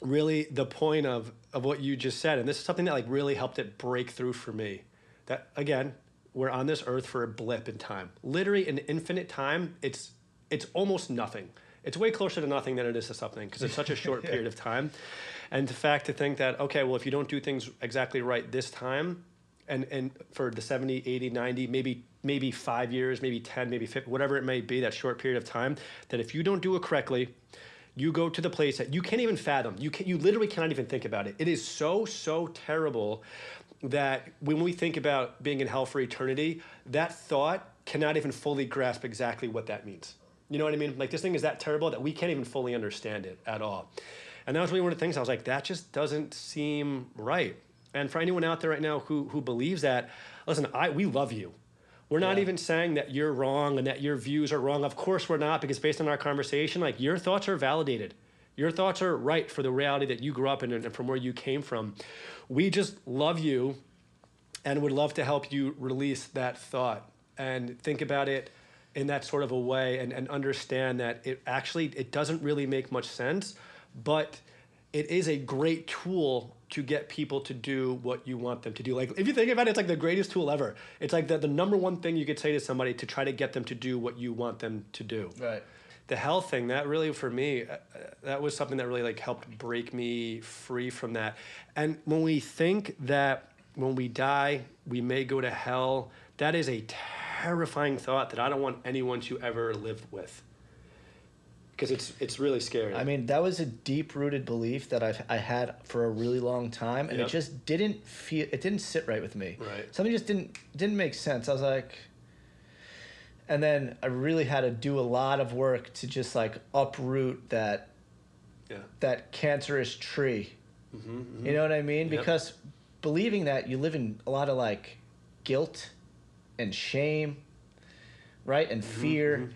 really the point of of what you just said and this is something that like really helped it break through for me that again we're on this earth for a blip in time. Literally an infinite time it's it's almost nothing. It's way closer to nothing than it is to something because it's such a short period of time. And the fact to think that okay well if you don't do things exactly right this time and and for the 70 80 90 maybe maybe five years maybe 10 maybe 50 whatever it may be that short period of time that if you don't do it correctly you go to the place that you can't even fathom. You can you literally cannot even think about it. It is so so terrible that when we think about being in hell for eternity that thought cannot even fully grasp exactly what that means. You know what i mean? Like this thing is that terrible that we can't even fully understand it at all. And that was really one of the things i was like that just doesn't seem right. And for anyone out there right now who who believes that listen i we love you we're not Yeah. even saying that you're wrong and that your views are wrong. Of course, we're not, because based on our conversation, like your thoughts are validated. Your thoughts are right for the reality that you grew up in and from where you came from. We just love you and would love to help you release that thought and think about it in that sort of a way and, and understand that it actually it doesn't really make much sense, but it is a great tool to get people to do what you want them to do. Like if you think about it, it's like the greatest tool ever. It's like the, the number one thing you could say to somebody to try to get them to do what you want them to do Right. the health thing that really for me uh, uh, that was something that really like helped break me free from that and when we think that when we die we may go to hell that is a terrifying thought that i don't want anyone to ever live with because it's it's really scary I mean, that was a deep rooted belief that I've I had for a really long time, and Yep. it just didn't feel it didn't sit right with me. Right. Something just didn't didn't make sense. I was like, and then I really had to do a lot of work to just like uproot that yeah that cancerous tree. Mm-hmm, mm-hmm. You know what I mean? Yep. Because believing that you live in a lot of like guilt and shame, right? And mm-hmm, fear.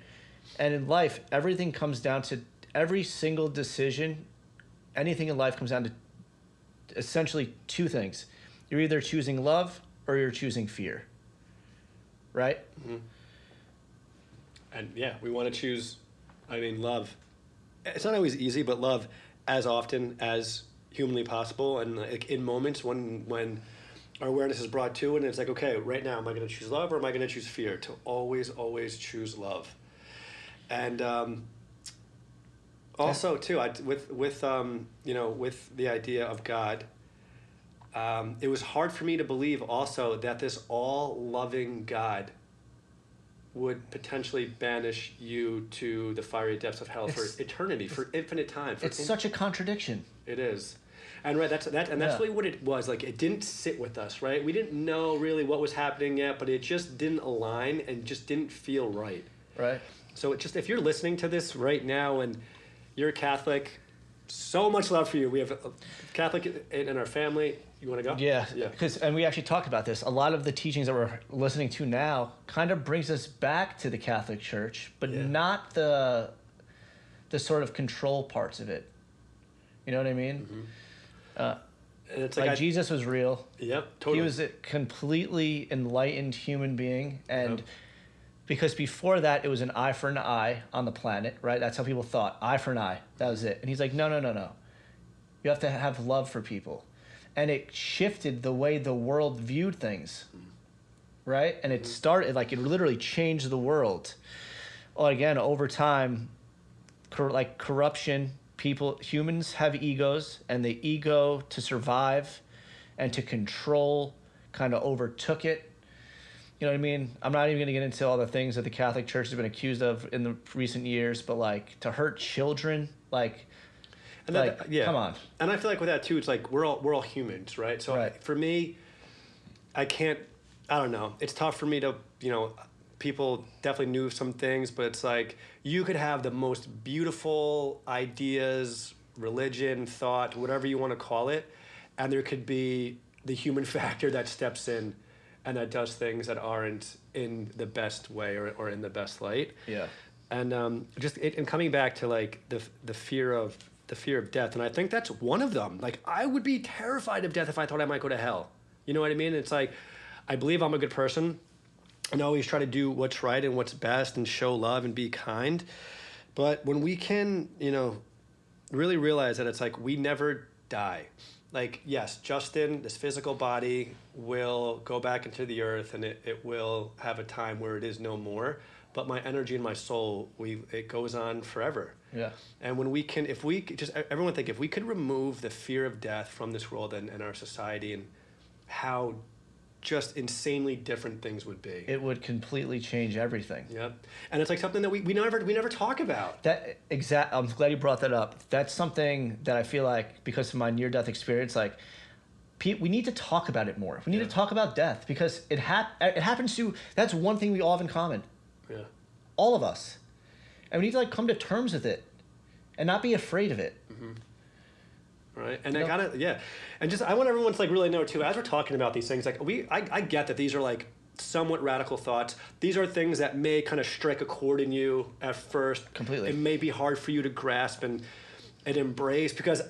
And in life, everything comes down to every single decision, anything in life comes down to essentially two things. You're either choosing love or you're choosing fear. Right? Mm-hmm. and yeah we want to choose i mean love it's not always easy but love as often as humanly possible and like in moments when when our awareness is brought to and it's like okay right now am i going to choose love or am i going to choose fear to always always choose love and um, also too I, with with um, you know with the idea of god um, it was hard for me to believe also that this all loving god would potentially banish you to the fiery depths of hell It's- for eternity, for infinite time. For It's in- such a contradiction. it is, and right. That's that, and that's Yeah. really what it was. Like it didn't sit with us, right? We didn't know really what was happening yet, but it just didn't align and just didn't feel right. Right? So it just if you're listening to this right now and you're a Catholic, so much love for you. We have a Catholic in, in our family. You want to go? Yeah, Yeah. because and we actually talked about this. A lot of the teachings that we're listening to now kind of brings us back to the Catholic Church, but Yeah. not the the sort of control parts of it. You know what I mean? Mm-hmm. Uh, And it's like like, I, Jesus was real. Yep. Totally. He was a completely enlightened human being, and Yep. Because before that it was an eye for an eye on the planet, right? That's how people thought, eye for an eye. That was it. And he's like, no, no, no, no. You have to have love for people, and it shifted the way the world viewed things, right? And it started like it literally changed the world. Well, again, over time, cor- like corruption people humans have egos and the ego to survive and to control kind of overtook it you know what i mean i'm not even going to get into all the things that the catholic church has been accused of in the recent years but like to hurt children like And like that, yeah. come on And I feel like with that too, it's like we're all we're all humans, right? So Right. for me, I can't. I don't know. It's tough for me to you know. People definitely knew some things, but it's like you could have the most beautiful ideas, religion, thought, whatever you want to call it, and there could be the human factor that steps in and that does things that aren't in the best way or, or in the best light. Yeah. and um, just it, and coming back to like the the fear of the fear of death and i think that's one of them. Like i would be terrified of death if i thought i might go to hell. You know what i mean? It's like i believe i'm a good person and always try to do what's right and what's best and show love and be kind. But when we can you know really realize that it's like we never die like yes justin this physical body will go back into the earth and it, it will have a time where it is no more but my energy and my soul we it goes on forever Yeah. and when we can if we could- just everyone think if we could remove the fear of death from this world and, and our society and how just insanely different things would be It would completely change everything. Yep. And it's like something that we, we never we never talk about. That exact. I'm glad you brought that up. That's something that I feel like because of my near death experience, like. We need to talk about it more. We need Yeah. to talk about death because it hap- it happens to. That's one thing we all have in common. Yeah. all of us and we need to like come to terms with it and not be afraid of it mm-hmm. Right. And I Yep. gotta yeah. And just I want everyone to like really know too, as we're talking about these things, like we I, I get that these are like somewhat radical thoughts. These are things that may kind of strike a chord in you at first. Completely. It may be hard for you to grasp and and embrace because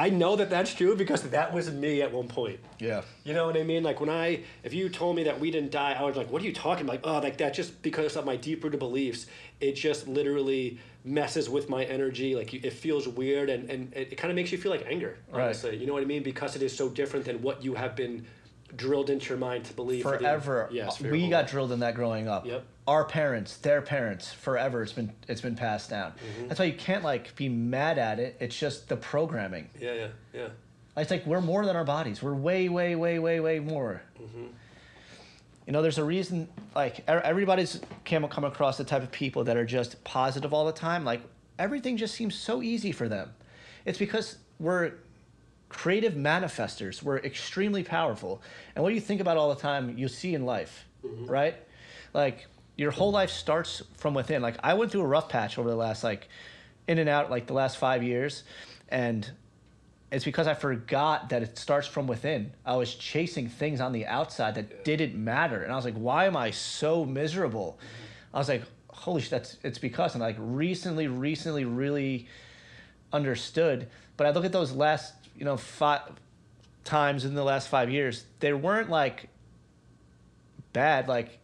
I know that that's true because that was me at one point. yeah You know what I mean? Like when I, if you told me that we didn't die, I was like, "What are you talking about?" Like, oh, like that just because of my deep rooted beliefs, it just literally messes with my energy. Like you, it feels weird, and and it, it kind of makes you feel like anger. Right. Honestly, you know what I mean? Because it is so different than what you have been drilled into your mind to believe for the- forever yes, we got drilled in that growing up Yep. Our parents their parents forever it's been it's been passed down. Mm-hmm. that's why you can't like be mad at it. It's just the programming. Yeah, yeah, yeah. it's like we're more than our bodies. We're way way way way way more. Mm-hmm. you know there's a reason like everybody's come come across the type of people that are just positive all the time. Like everything just seems so easy for them. It's because we're creative manifestors. We're extremely powerful. And what do you think about all the time you see in life right? Like your whole life starts from within like i went through a rough patch over the last like in and out like the last five years and it's because I forgot that it starts from within. I was chasing things on the outside that didn't matter, and I was like, "Why am I so miserable?" I was like, "Holy shit!" That's it's because and like recently, recently, really understood. But I look at those last, you know, five times in the last five years. They weren't like bad, like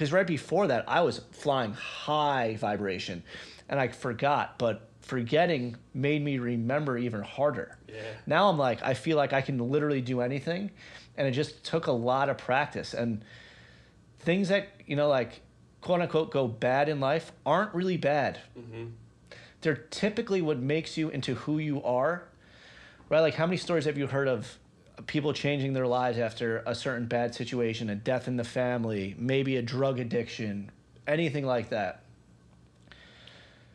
because right before that I was flying high vibration, and I forgot. But forgetting made me remember even harder. Yeah. Now I'm like, I feel like I can literally do anything, and it just took a lot of practice and things that you know, like quote unquote, go bad in life aren't really bad. Mm-hmm. They're typically what makes you into who you are, right? Like, how many stories have you heard of people changing their lives after a certain bad situation, a death in the family, maybe a drug addiction, anything like that?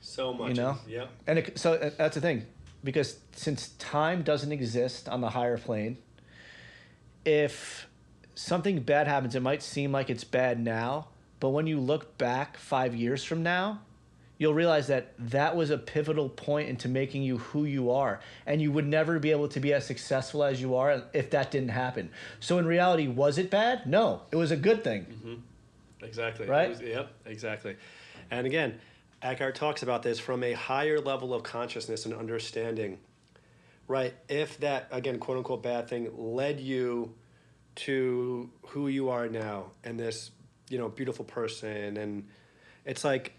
So much. You know? Yeah. And it, so uh, that's the thing, because since time doesn't exist on the higher plane, if something bad happens, it might seem like it's bad now, but when you look back five years from now, you'll realize that that was a pivotal point into making you who you are. And you would never be able to be as successful as you are if that didn't happen. So, in reality, was it bad? No, it was a good thing. Mm-hmm. Exactly. Right? Was- yep, exactly. And again, Eckhart talks about this from a higher level of consciousness and understanding. Right? If that, again, quote unquote, bad thing led you to who you are now and this, you know, beautiful person, and it's like,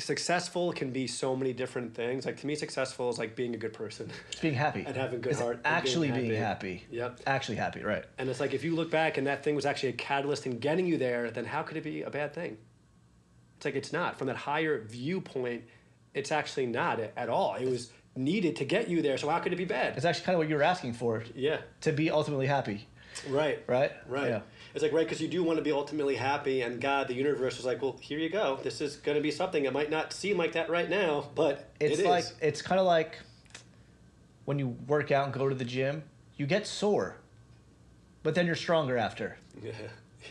successful can be so many different things. Like to me, successful is like being a good person. It's being happy. And having good It's heart and being Actually being happy. happy. Yep. Actually happy, right. And it's like if you look back and that thing was actually a catalyst in getting you there, then how could it be a bad thing? It's like it's not. From that higher viewpoint, it's actually not at at all. It was needed to get you there, so how could it be bad? It's actually kind of what you were asking for Yeah. to be ultimately happy, Right. right? Right. Yeah. It's like right because you do want to be ultimately happy, and God, the universe was like, well, here you go. This is going to be something. It might not seem like that right now, but It's it like it's kind of like when you work out and go to the gym, you get sore. but then you're stronger after, Yeah.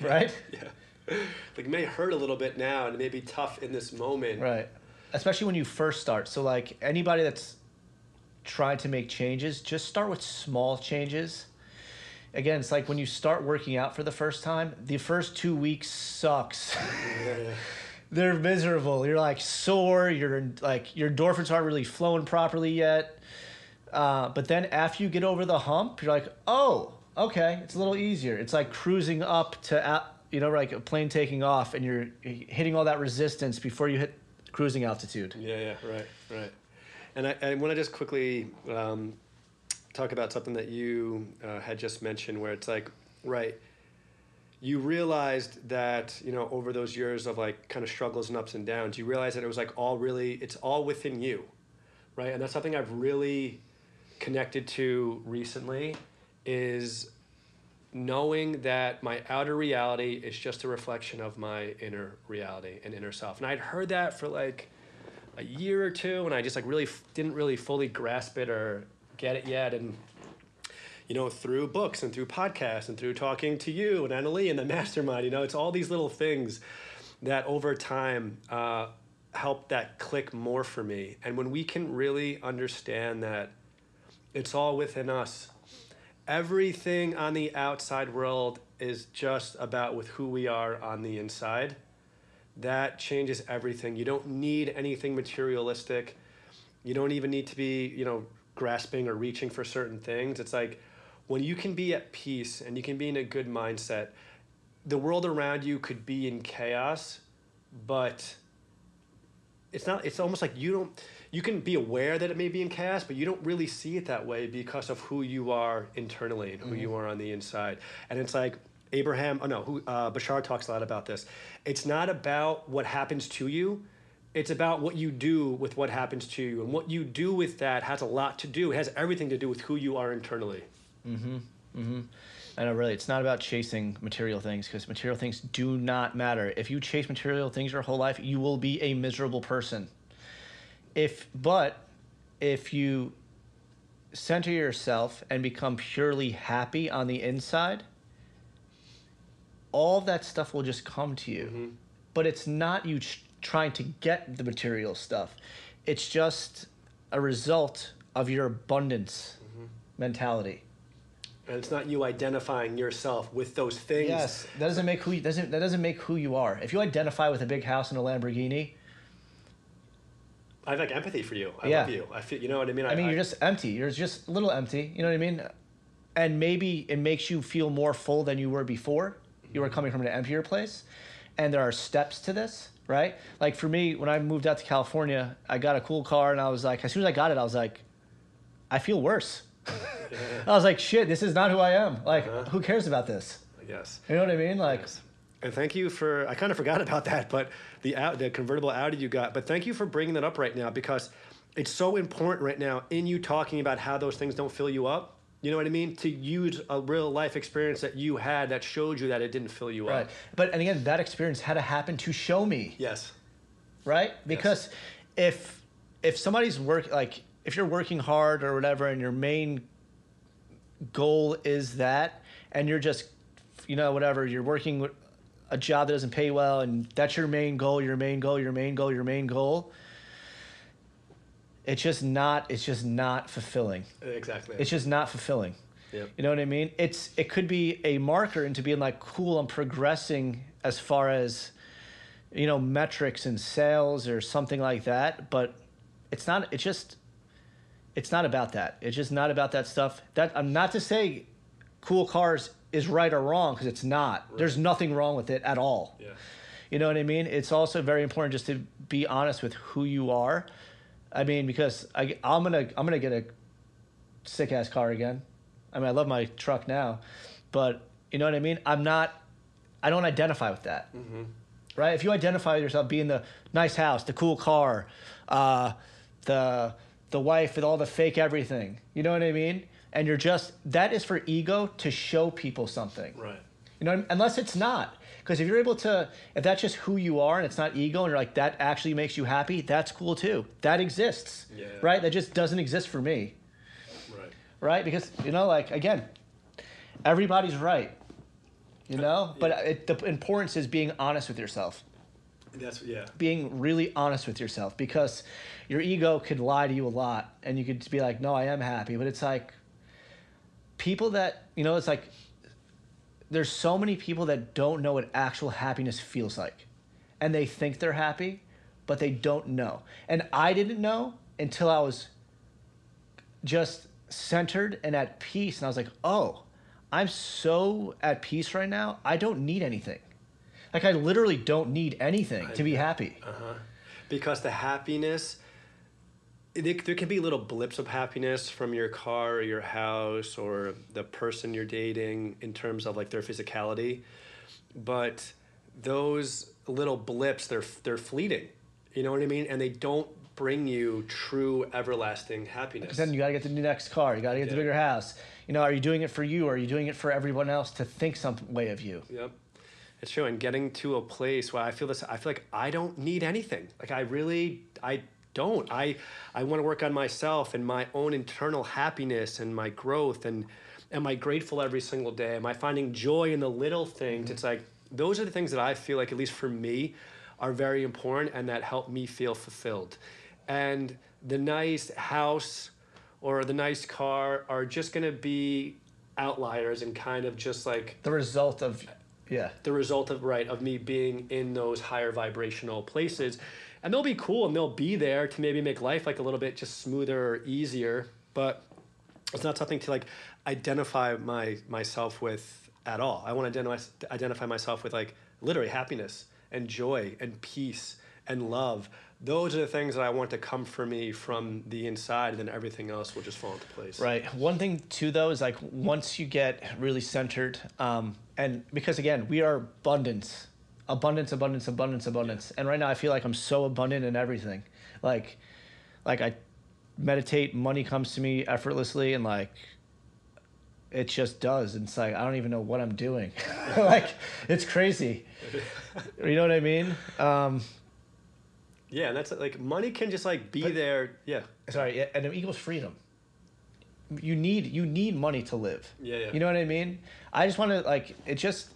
right? Yeah. Like it may hurt a little bit now and it may be tough in this moment. Right. Especially when you first start. So like anybody that's trying to make changes, just start with small changes. Again, it's like when you start working out for the first time, the first two weeks sucks. Yeah. They're miserable. You're like sore. You're like your endorphins aren't really flowing properly yet. Uh, but then after you get over the hump, you're like, oh, okay, it's a little easier. It's like cruising up to, you know, like a plane taking off, and you're hitting all that resistance before you hit cruising altitude. Yeah, yeah, right, right. And I, I want to just quickly um, talk about something that you uh, had just mentioned, where it's like, right, you realized that you know over those years of like kind of struggles and ups and downs, you realized that it was like all really, it's all within you, right? And that's something I've really connected to recently, is knowing that my outer reality is just a reflection of my inner reality and inner self. And I'd heard that for like a year or two, and I just like really f- didn't really fully grasp it or get it yet. And you know, through books and through podcasts and through talking to you and Annalie and the mastermind, you know, it's all these little things that over time uh, help that click more for me. And when we can really understand that it's all within us, everything on the outside world is just about with who we are on the inside. That changes everything. You don't need anything materialistic. You don't even need to be, you know, grasping or reaching for certain things. It's like when you can be at peace and you can be in a good mindset, the world around you could be in chaos, but it's not it's almost like you don't you can be aware that it may be in chaos but you don't really see it that way because of who you are internally and who you are on the inside and it's like abraham oh no who uh, bashar talks a lot about this it's not about what happens to you it's about what you do with what happens to you and what you do with that has a lot to do it has everything to do with who you are internally mm-hmm mm-hmm I know, really, it's not about chasing material things because material things do not matter. If you chase material things your whole life, you will be a miserable person. If, but if you center yourself and become purely happy on the inside, all that stuff will just come to you. But it's not you ch- trying to get the material stuff, it's just a result of your abundance mm-hmm. mentality. and it's not you identifying yourself with those things Yes, that doesn't make who you, doesn't that doesn't make who you are. If you identify with a big house and a Lamborghini, i have like empathy for you i Yeah. love you i feel you know what i mean I mean you're just empty. You're just a little empty. You know what I mean? And maybe it makes you feel more full than you were before. You were mm-hmm. coming from an emptier place, and there are steps to this, right? Like for me, when I moved out to California, I got a cool car, and I was like, as soon as I got it, I was like, I feel worse. I was like, shit, this is not who I am. Like, Uh-huh. who cares about this? yes You know what I mean? Like, And thank you for I kind of forgot about that, but the out the convertible Audi you got. But thank you for bringing that up right now because it's so important right now in you talking about how those things don't fill you up. You know what I mean? To use a real life experience that you had that showed you that it didn't fill you Right. up. But and again, that experience had to happen to show me, Yes. right? Because if if somebody's work like if you're working hard or whatever and your main goal is that and you're just you know whatever, you're working with a job that doesn't pay well and that's your main goal, your main goal, your main goal, your main goal, it's just not it's just not fulfilling. Exactly. It's just not fulfilling. Yep. You know what I mean? It's it could be a marker into being like cool. I'm progressing as far as you know metrics and sales or something like that. But it's not. It's just it's not about that. It's just not about that stuff. That I'm not to say cool cars is right or wrong because it's not. There's nothing wrong with it at all. yeah. You know what I mean? It's also very important just to be honest with who you are. I mean, because I, I'm gonna I'm gonna get a sick ass car again. I mean, I love my truck now, but you know what I mean. I'm not. I don't identify with that. Right? If you identify with yourself being the nice house, the cool car, uh, the the wife with all the fake everything, you know what I mean? And you're just that is for ego to show people something. Right. You know, unless it's not. Because if you're able to, if that's just who you are and it's not ego and you're like, that actually makes you happy, that's cool too. That exists. Yeah. Right? That just doesn't exist for me. Right. Right? Because, you know, like, again, everybody's right. You uh, know, but it, the importance is being honest with yourself That's yeah. being really honest with yourself because your ego could lie to you a lot and you could be like no i am happy but it's like people that you know it's like there's so many people that don't know what actual happiness feels like. And they think they're happy but they don't know. And i didn't know until i was just centered and at peace. And i was like oh i'm so at peace right now. I don't need anything. Like i literally don't need anything to be happy. Uh-huh. because the happiness there, there can be little blips of happiness from your car or your house or the person you're dating in terms of like their physicality but those little blips they're they're fleeting you know what i mean and they don't bring you true everlasting happiness then you got to get the next car. You got to get the bigger house. You know, are you doing it for you or are you doing it for everyone else to think some way of you? Yep. It's true. And getting to a place where I feel this, I feel like I don't need anything. Like I really, I don't. I, I want to work on myself and my own internal happiness and my growth. And am I grateful every single day? Am I finding joy in the little things? Mm-hmm. It's like, those are the things that I feel like, at least for me, are very important and that help me feel fulfilled. And the nice house or the nice car are just going to be outliers and kind of just like The result of, yeah. the result of right of me being in those higher vibrational places and they'll be cool and they'll be there to maybe make life like a little bit just smoother or easier. But it's not something to like identify my myself with at all. I want to identify, identify myself with like literally happiness and joy and peace and love. Those are the things that i want to come for me from the inside and then everything else will just fall into place. Right. One thing too, though, is like once you get really centered, um, and because again, we are abundance, abundance, abundance, abundance, abundance. And right now, I feel like I'm so abundant in everything. Like, like I meditate, money comes to me effortlessly, and like it just does. And it's like I don't even know what I'm doing. like it's crazy. You know what I mean? Um, yeah and that's like money can just like be there yeah sorry, yeah, and it equals freedom. You need you need money to live. Yeah, yeah. You know what I mean? I just want to like it. Just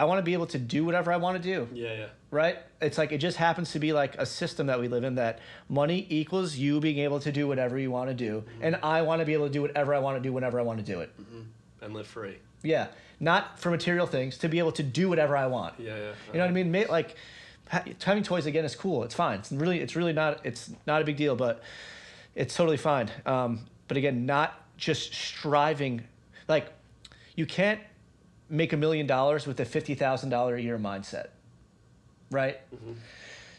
I want to be able to do whatever I want to do. yeah yeah Right? It's like it just happens to be like a system that we live in that money equals you being able to do whatever you want to do, Mm-hmm. and I want to be able to do whatever I want to do whenever I want to do it. and live free Yeah, not for material things to be able to do whatever I want. Yeah, yeah. You know what I mean? Like having toys again is cool. It's fine. It's really, it's really not. It's not a big deal, but it's totally fine. Um, but again, not just striving. Like you can't make a million dollars with a fifty thousand dollar a year mindset, right?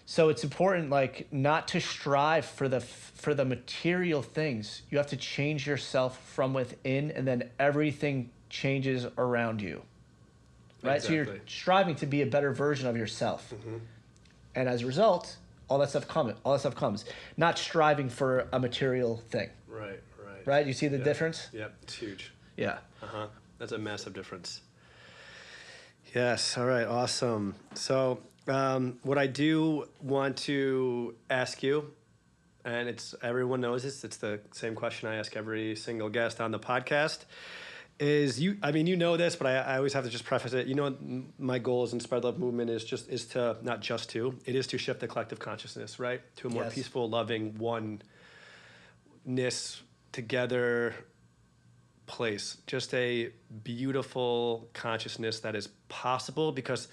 So it's important, like, not to strive for the for the material things. You have to change yourself from within, and then everything changes around you. Right. So you're striving to be a better version of yourself, and as a result, all that stuff comes. All that stuff comes. Not striving for a material thing. Right, right. Right. You see the Yeah. difference? Yep, it's huge. Yeah. Uh huh. That's a massive difference. Yes. All right. Awesome. So, um, what I do want to ask you, and it's everyone knows this. It's the same question I ask every single guest on the podcast. Is you? I mean, you know this, but I, I always have to just preface it. You know, my goal as in Spread Love Movement is just is to not just to it is to shift the collective consciousness right to a more Yes. peaceful, loving oneness together place, just a beautiful consciousness that is possible because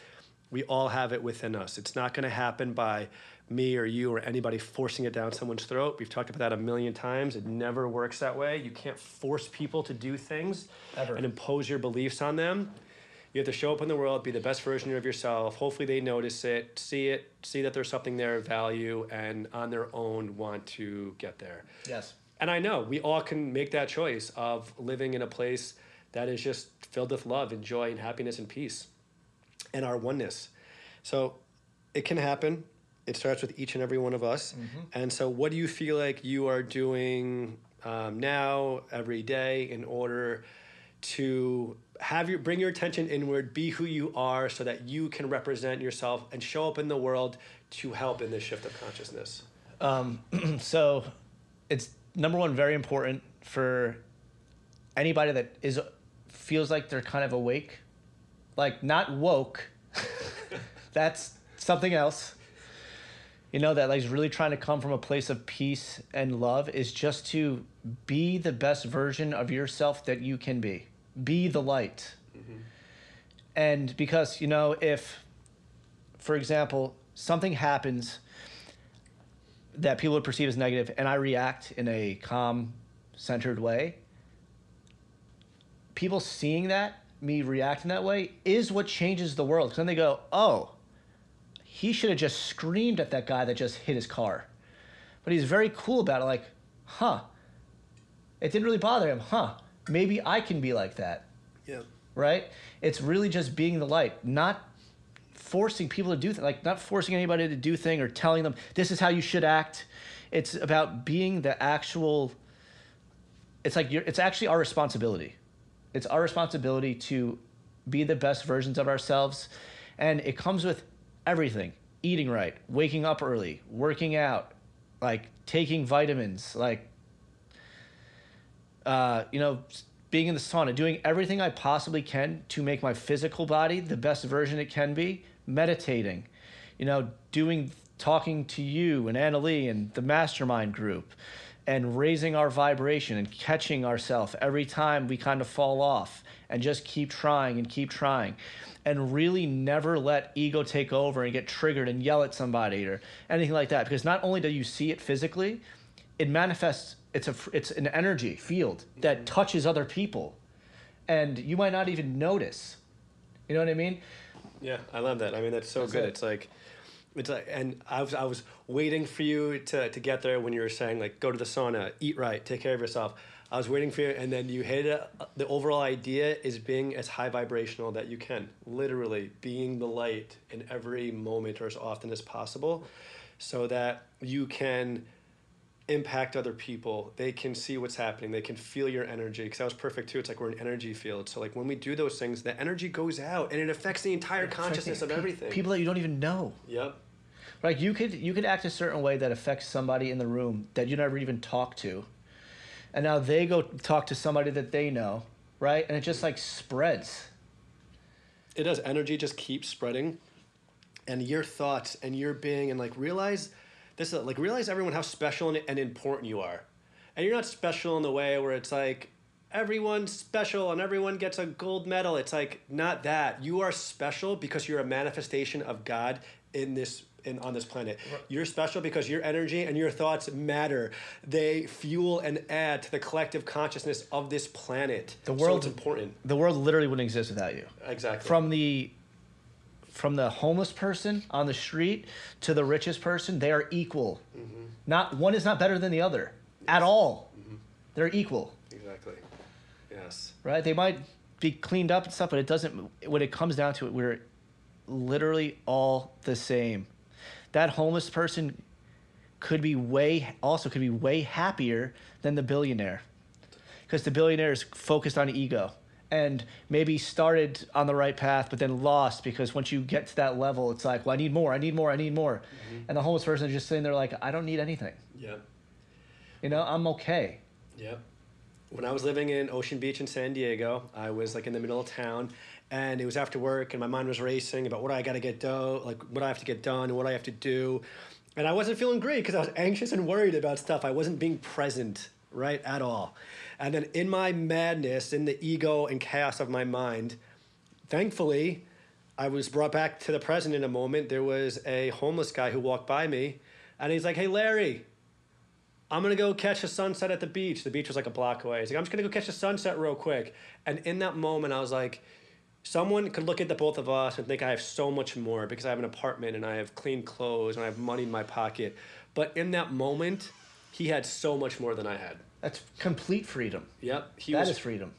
we all have it within us. It's not going to happen by me or you or anybody forcing it down someone's throat. We've talked about that a million times. It never works that way. You can't force people to do things Ever. and impose your beliefs on them. You have to show up in the world, be the best version of yourself. Hopefully, they notice it, see it, see that there's something there of value, and on their own want to get there. Yes. And I know we all can make that choice of living in a place that is just filled with love and joy and happiness and peace and our oneness. So it can happen. It starts with each and every one of us. And so, what do you feel like you are doing um, now, every day, in order to have your bring your attention inward, be who you are, so that you can represent yourself and show up in the world to help in this shift of consciousness? so it's number one very important for anybody that is feels like they're kind of awake, like not woke. That's something else. You know that like is really trying to come from a place of peace and love is just to be the best version of yourself that you can be. Be the light. Mm-hmm. And because, you know, if for example, something happens that people would perceive as negative and I react in a calm, centered way, people seeing that, me reacting that way, is what changes the world. Because then they go, oh, he should have just screamed at that guy that just hit his car. But he's very cool about it, like, huh, it didn't really bother him, huh, maybe I can be like that, Yeah. right? It's really just being the light, not forcing people to do th- like not forcing anybody to do thing or telling them this is how you should act. It's about being the actual. It's like you're, it's actually our responsibility. It's our responsibility to be the best versions of ourselves, and it comes with everything: eating right, waking up early, working out, like taking vitamins, like uh, you know, being in the sauna, doing everything I possibly can to make my physical body the best version it can be, meditating, you know, doing, talking to you and Annalie and the mastermind group, and raising our vibration and catching ourselves every time we kind of fall off and just keep trying and keep trying and really never let ego take over and get triggered and yell at somebody or anything like that. Because not only do you see it physically it manifests it's a it's an energy field that touches other people. And you might not even notice. You know what i mean Yeah, I love that. I mean, that's so That's good. it. It's like, it's like, and I was I was waiting for you to to get there when you were saying like go to the sauna, eat right, take care of yourself. I was waiting for you, and then you hit it. The overall idea is being as high vibrational that you can, literally being the light in every moment or as often as possible, so that you can impact other people. They can see what's happening. They can feel your energy. Because that was perfect too. It's like we're an energy field. So like when we do those things, the energy goes out and it affects the entire consciousness of everything. people that you don't even know Yep. like you could you could act a certain way that affects somebody in the room that you never even talked to and now they go talk to somebody that they know right and it just like spreads It does. Energy just keeps spreading, and your thoughts and your being, and like realize this. is Like realize everyone how special and, and important you are, and you're not special in the way where it's like everyone's special and everyone gets a gold medal. It's like not that. You are special because you're a manifestation of God in this in on this planet. You're special because your energy and your thoughts matter. They fuel and add to the collective consciousness of this planet. The So important. the world literally wouldn't exist without you Exactly. from the from the homeless person on the street to the richest person they are equal. Mm-hmm. Not one is not better than the other at all. Mm-hmm. They're equal. Exactly. Yes. right? They might be cleaned up and stuff but it doesn't when it comes down to it we're literally all the same. That homeless person could be way also could be way happier than the billionaire. Because the billionaire is focused on ego and maybe started on the right path but then lost because once you get to that level it's like well i need more i need more i need more mm-hmm. and the homeless person is just sitting there like i don't need anything Yep. you know i'm okay Yep. When I was living in Ocean Beach in San Diego, I was like in the middle of town, and it was after work, and my mind was racing about what I got to get done, like what I have to get done, and what I have to do, and I wasn't feeling great because I was anxious and worried about stuff. I wasn't being present, right, at all. And then in my madness, in the ego and chaos of my mind, thankfully, I was brought back to the present in a moment. There was a homeless guy who walked by me, and he's like, "Hey, Larry." I'm gonna go catch a sunset at the beach. The beach was like a block away. He's like, I'm just gonna go catch a sunset real quick. And in that moment, I was like, someone could look at the both of us and think I have so much more because I have an apartment and I have clean clothes and I have money in my pocket. But in that moment, he had so much more than I had. That's complete freedom Yep. He That was is freedom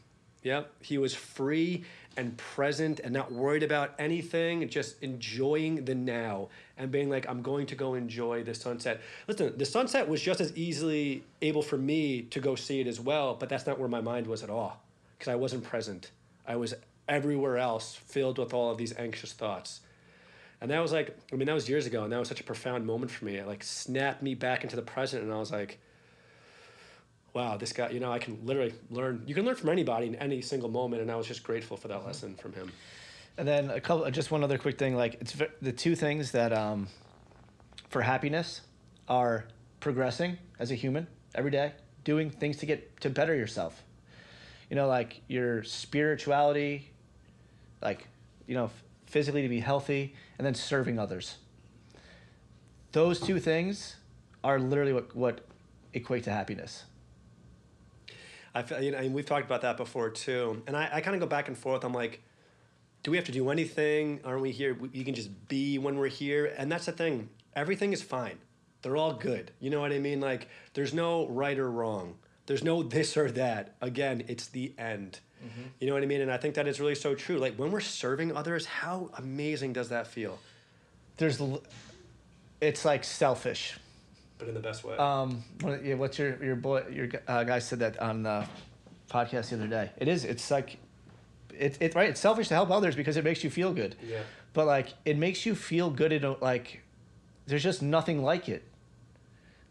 Yep. He was free and present and not worried about anything, just enjoying the now and being like, I'm going to go enjoy the sunset. Listen, the sunset was just as easily able for me to go see it as well, but that's not where my mind was at all because I wasn't present. I was everywhere else filled with all of these anxious thoughts. And that was like, I mean, that was years ago, and that was such a profound moment for me. It like snapped me back into the present, and I was like, wow, this guy, you know, I can literally learn. You can learn from anybody in any single moment, and I was just grateful for that lesson from him. And then a couple, just one other quick thing. Like it's the two things that um, for happiness are progressing as a human every day, doing things to get to better yourself. You know, like your spirituality, like you know, physically to be healthy, and then serving others. Those two things are literally what what equate to happiness. I feel, you know, and we've talked about that before too. And I, I kind of go back and forth. I'm like, do we have to do anything? Aren't we here? We- You can just be when we're here. And that's the thing. Everything is fine. They're all good. You know what I mean? Like, there's no right or wrong. There's no this or that. Again, it's the end. Mm-hmm. You know what I mean? And I think that is really so true. Like, when we're serving others, how amazing does that feel? There's, l- it's like selfish. But in the best way. Um, what, yeah, what's your your boy your uh, guy said that on the podcast the other day. It is. It's like, it's it's right. It's selfish to help others because it makes you feel good. Yeah. But like, it makes you feel good in a, like, there's just nothing like it.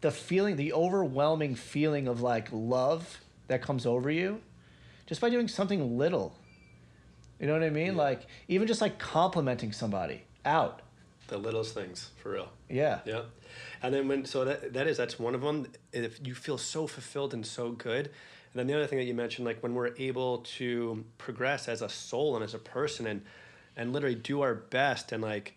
The feeling, the overwhelming feeling of like love that comes over you, just by doing something little. You know what I mean? Yeah. Like even just like complimenting somebody out. The littlest things, for real. Yeah. Yeah. And then when so that that is that's one of them. If you feel so fulfilled and so good, and then the other thing that you mentioned, like when we're able to progress as a soul and as a person, and and literally do our best and like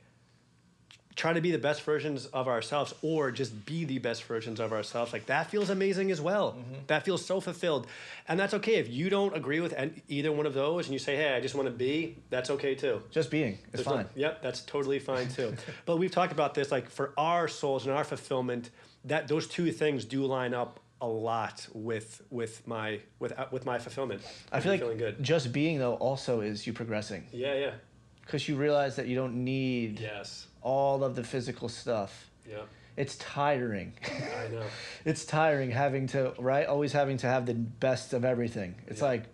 try to be the best versions of ourselves or just be the best versions of ourselves like that feels amazing as well that feels so fulfilled and that's okay if you don't agree with either one of those and you say hey i just want to be that's okay too Just being. There's no- fine. yep, that's totally fine too. but we've talked about this like for our souls and our fulfillment, that those two things do line up a lot with with my with uh, with my fulfillment. I feel like feeling good. just being though also is you progressing Yeah, yeah. because you realize that you don't need Yes. All of the physical stuff. Yeah. It's tiring. I know. it's tiring having to right always having to have the best of everything. It's Yeah. like,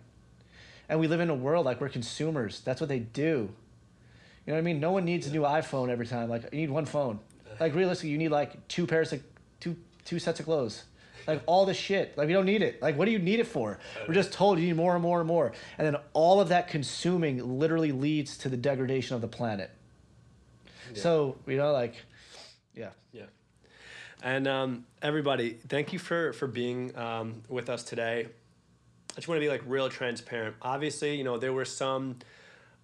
and we live in a world like we're consumers. That's what they do. You know what I mean? No one needs a new iPhone every time. Like you need one phone. Like realistically, you need like two pairs of two two sets of clothes. Like all this shit. Like we don't need it. Like what do you need it for? We're just told you need more and more and more. And then all of that consuming literally leads to the degradation of the planet. So, you know, like yeah. Yeah. And um, everybody, thank you for for being um, with us today. I just want to be like real transparent. Obviously, you know there were some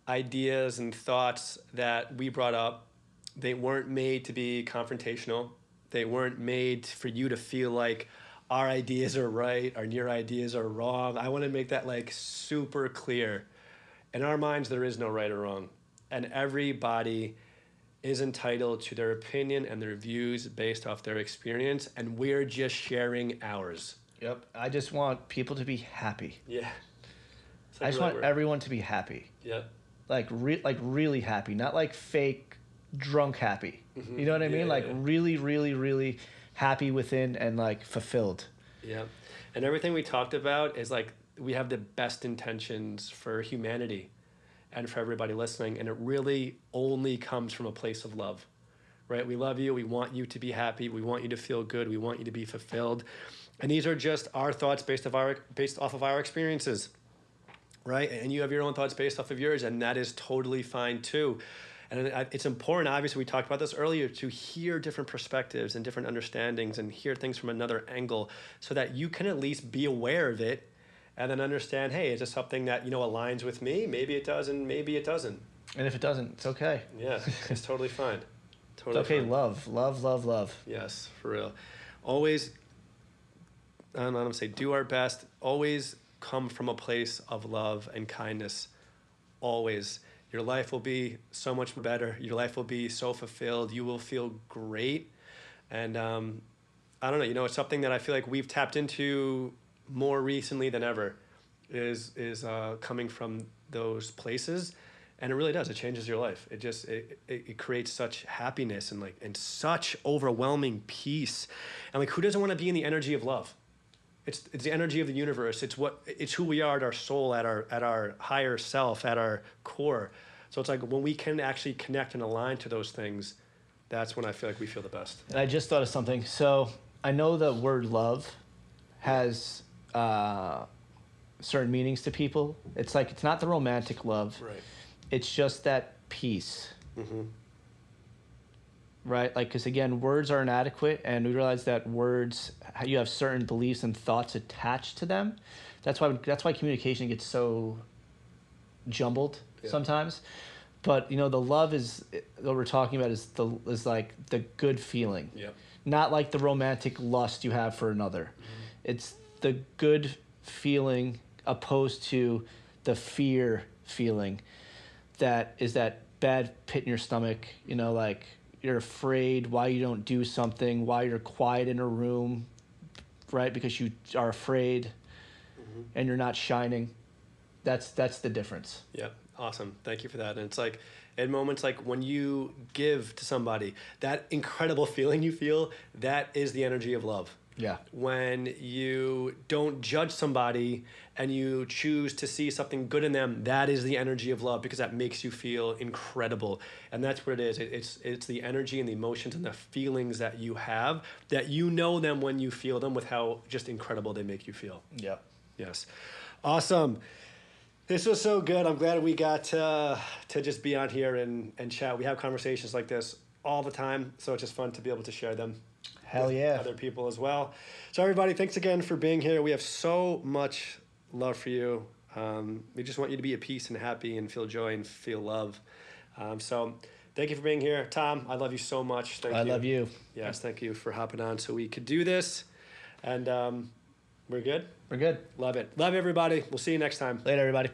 ideas and thoughts that we brought up. They weren't made to be confrontational. They weren't made for you to feel like our ideas are right, or your ideas are wrong. I want to make that like super clear. In our minds, there is no right or wrong, and everybody is entitled to their opinion and their views based off their experience, and we're just sharing ours. Yep. I just want people to be happy. Yeah. I just want everyone to be happy. Yeah. Like re- like really happy, not like fake drunk happy. Mm-hmm. You know what I Yeah, mean? Like yeah. really really really happy within and like fulfilled. Yeah. And everything we talked about is like we have the best intentions for humanity and for everybody listening. And it really only comes from a place of love, right? We love you. We want you to be happy. We want you to feel good. We want you to be fulfilled. And these are just our thoughts based, of our, based off of our experiences, right? And you have your own thoughts based off of yours, and that is totally fine too. And it's important, obviously, we talked about this earlier, to hear different perspectives and different understandings and hear things from another angle so that you can at least be aware of it and then understand hey, is this something that, you know, aligns with me? Maybe it does, and maybe it doesn't. And if it doesn't, it's okay. Yeah, it's totally fine. It's Totally okay. fine. Love, love, love, love. Yes, for real. Always, I don't know to say, do our best. Always come from a place of love and kindness. Always. Your life will be so much better. Your life will be so fulfilled. You will feel great. And um, I don't know, you know, it's something that I feel like we've tapped into more recently than ever is is uh, coming from those places. And it really does. It changes your life. It just it, it, it creates such happiness and like and such overwhelming peace. And like who doesn't want to be in the energy of love? It's it's the energy of the universe. It's what it's who we are at our soul at our at our higher self at our core. So it's like when we can actually connect and align to those things that's when i feel like we feel the best. And I just thought of something. So I know the word love has uh, certain meanings to people. It's like it's not the romantic love. Right. It's just that peace. Right, like because again, words are inadequate, and we realize that words you have certain beliefs and thoughts attached to them. That's why that's why communication gets so jumbled Yeah. sometimes. But you know, the love is what we're talking about is the is like the good feeling Yep. not like the romantic lust you have for another. It's the good feeling opposed to the fear feeling that is that bad pit in your stomach, you know, like you're afraid why you don't do something, why you're quiet in a room, right? Because you are afraid mm-hmm. and you're not shining. That's that's the difference. Yep. Awesome. Thank you for that. And it's like in moments like when you give to somebody, that incredible feeling you feel, that is the energy of love. Yeah. When you don't judge somebody and you choose to see something good in them, that is the energy of love because that makes you feel incredible. And that's what it is. It, it's it's the energy and the emotions and the feelings that you have that you know them when you feel them with how just incredible they make you feel. Yeah. Yes. Awesome. This was so good. I'm glad we got uh, to just be on here and, and chat. We have conversations like this all the time, so it's just fun to be able to share them Hell yeah. other people as well. So, everybody, thanks again for being here. We have so much love for you. Um, we just want you to be at peace and happy and feel joy and feel love. Um, so, thank you for being here. Tom, I love you so much. Thank I you. love you. Yes, thank you for hopping on so we could do this. And um, we're good. We're good. Love it. Love everybody. We'll see you next time. Later everybody.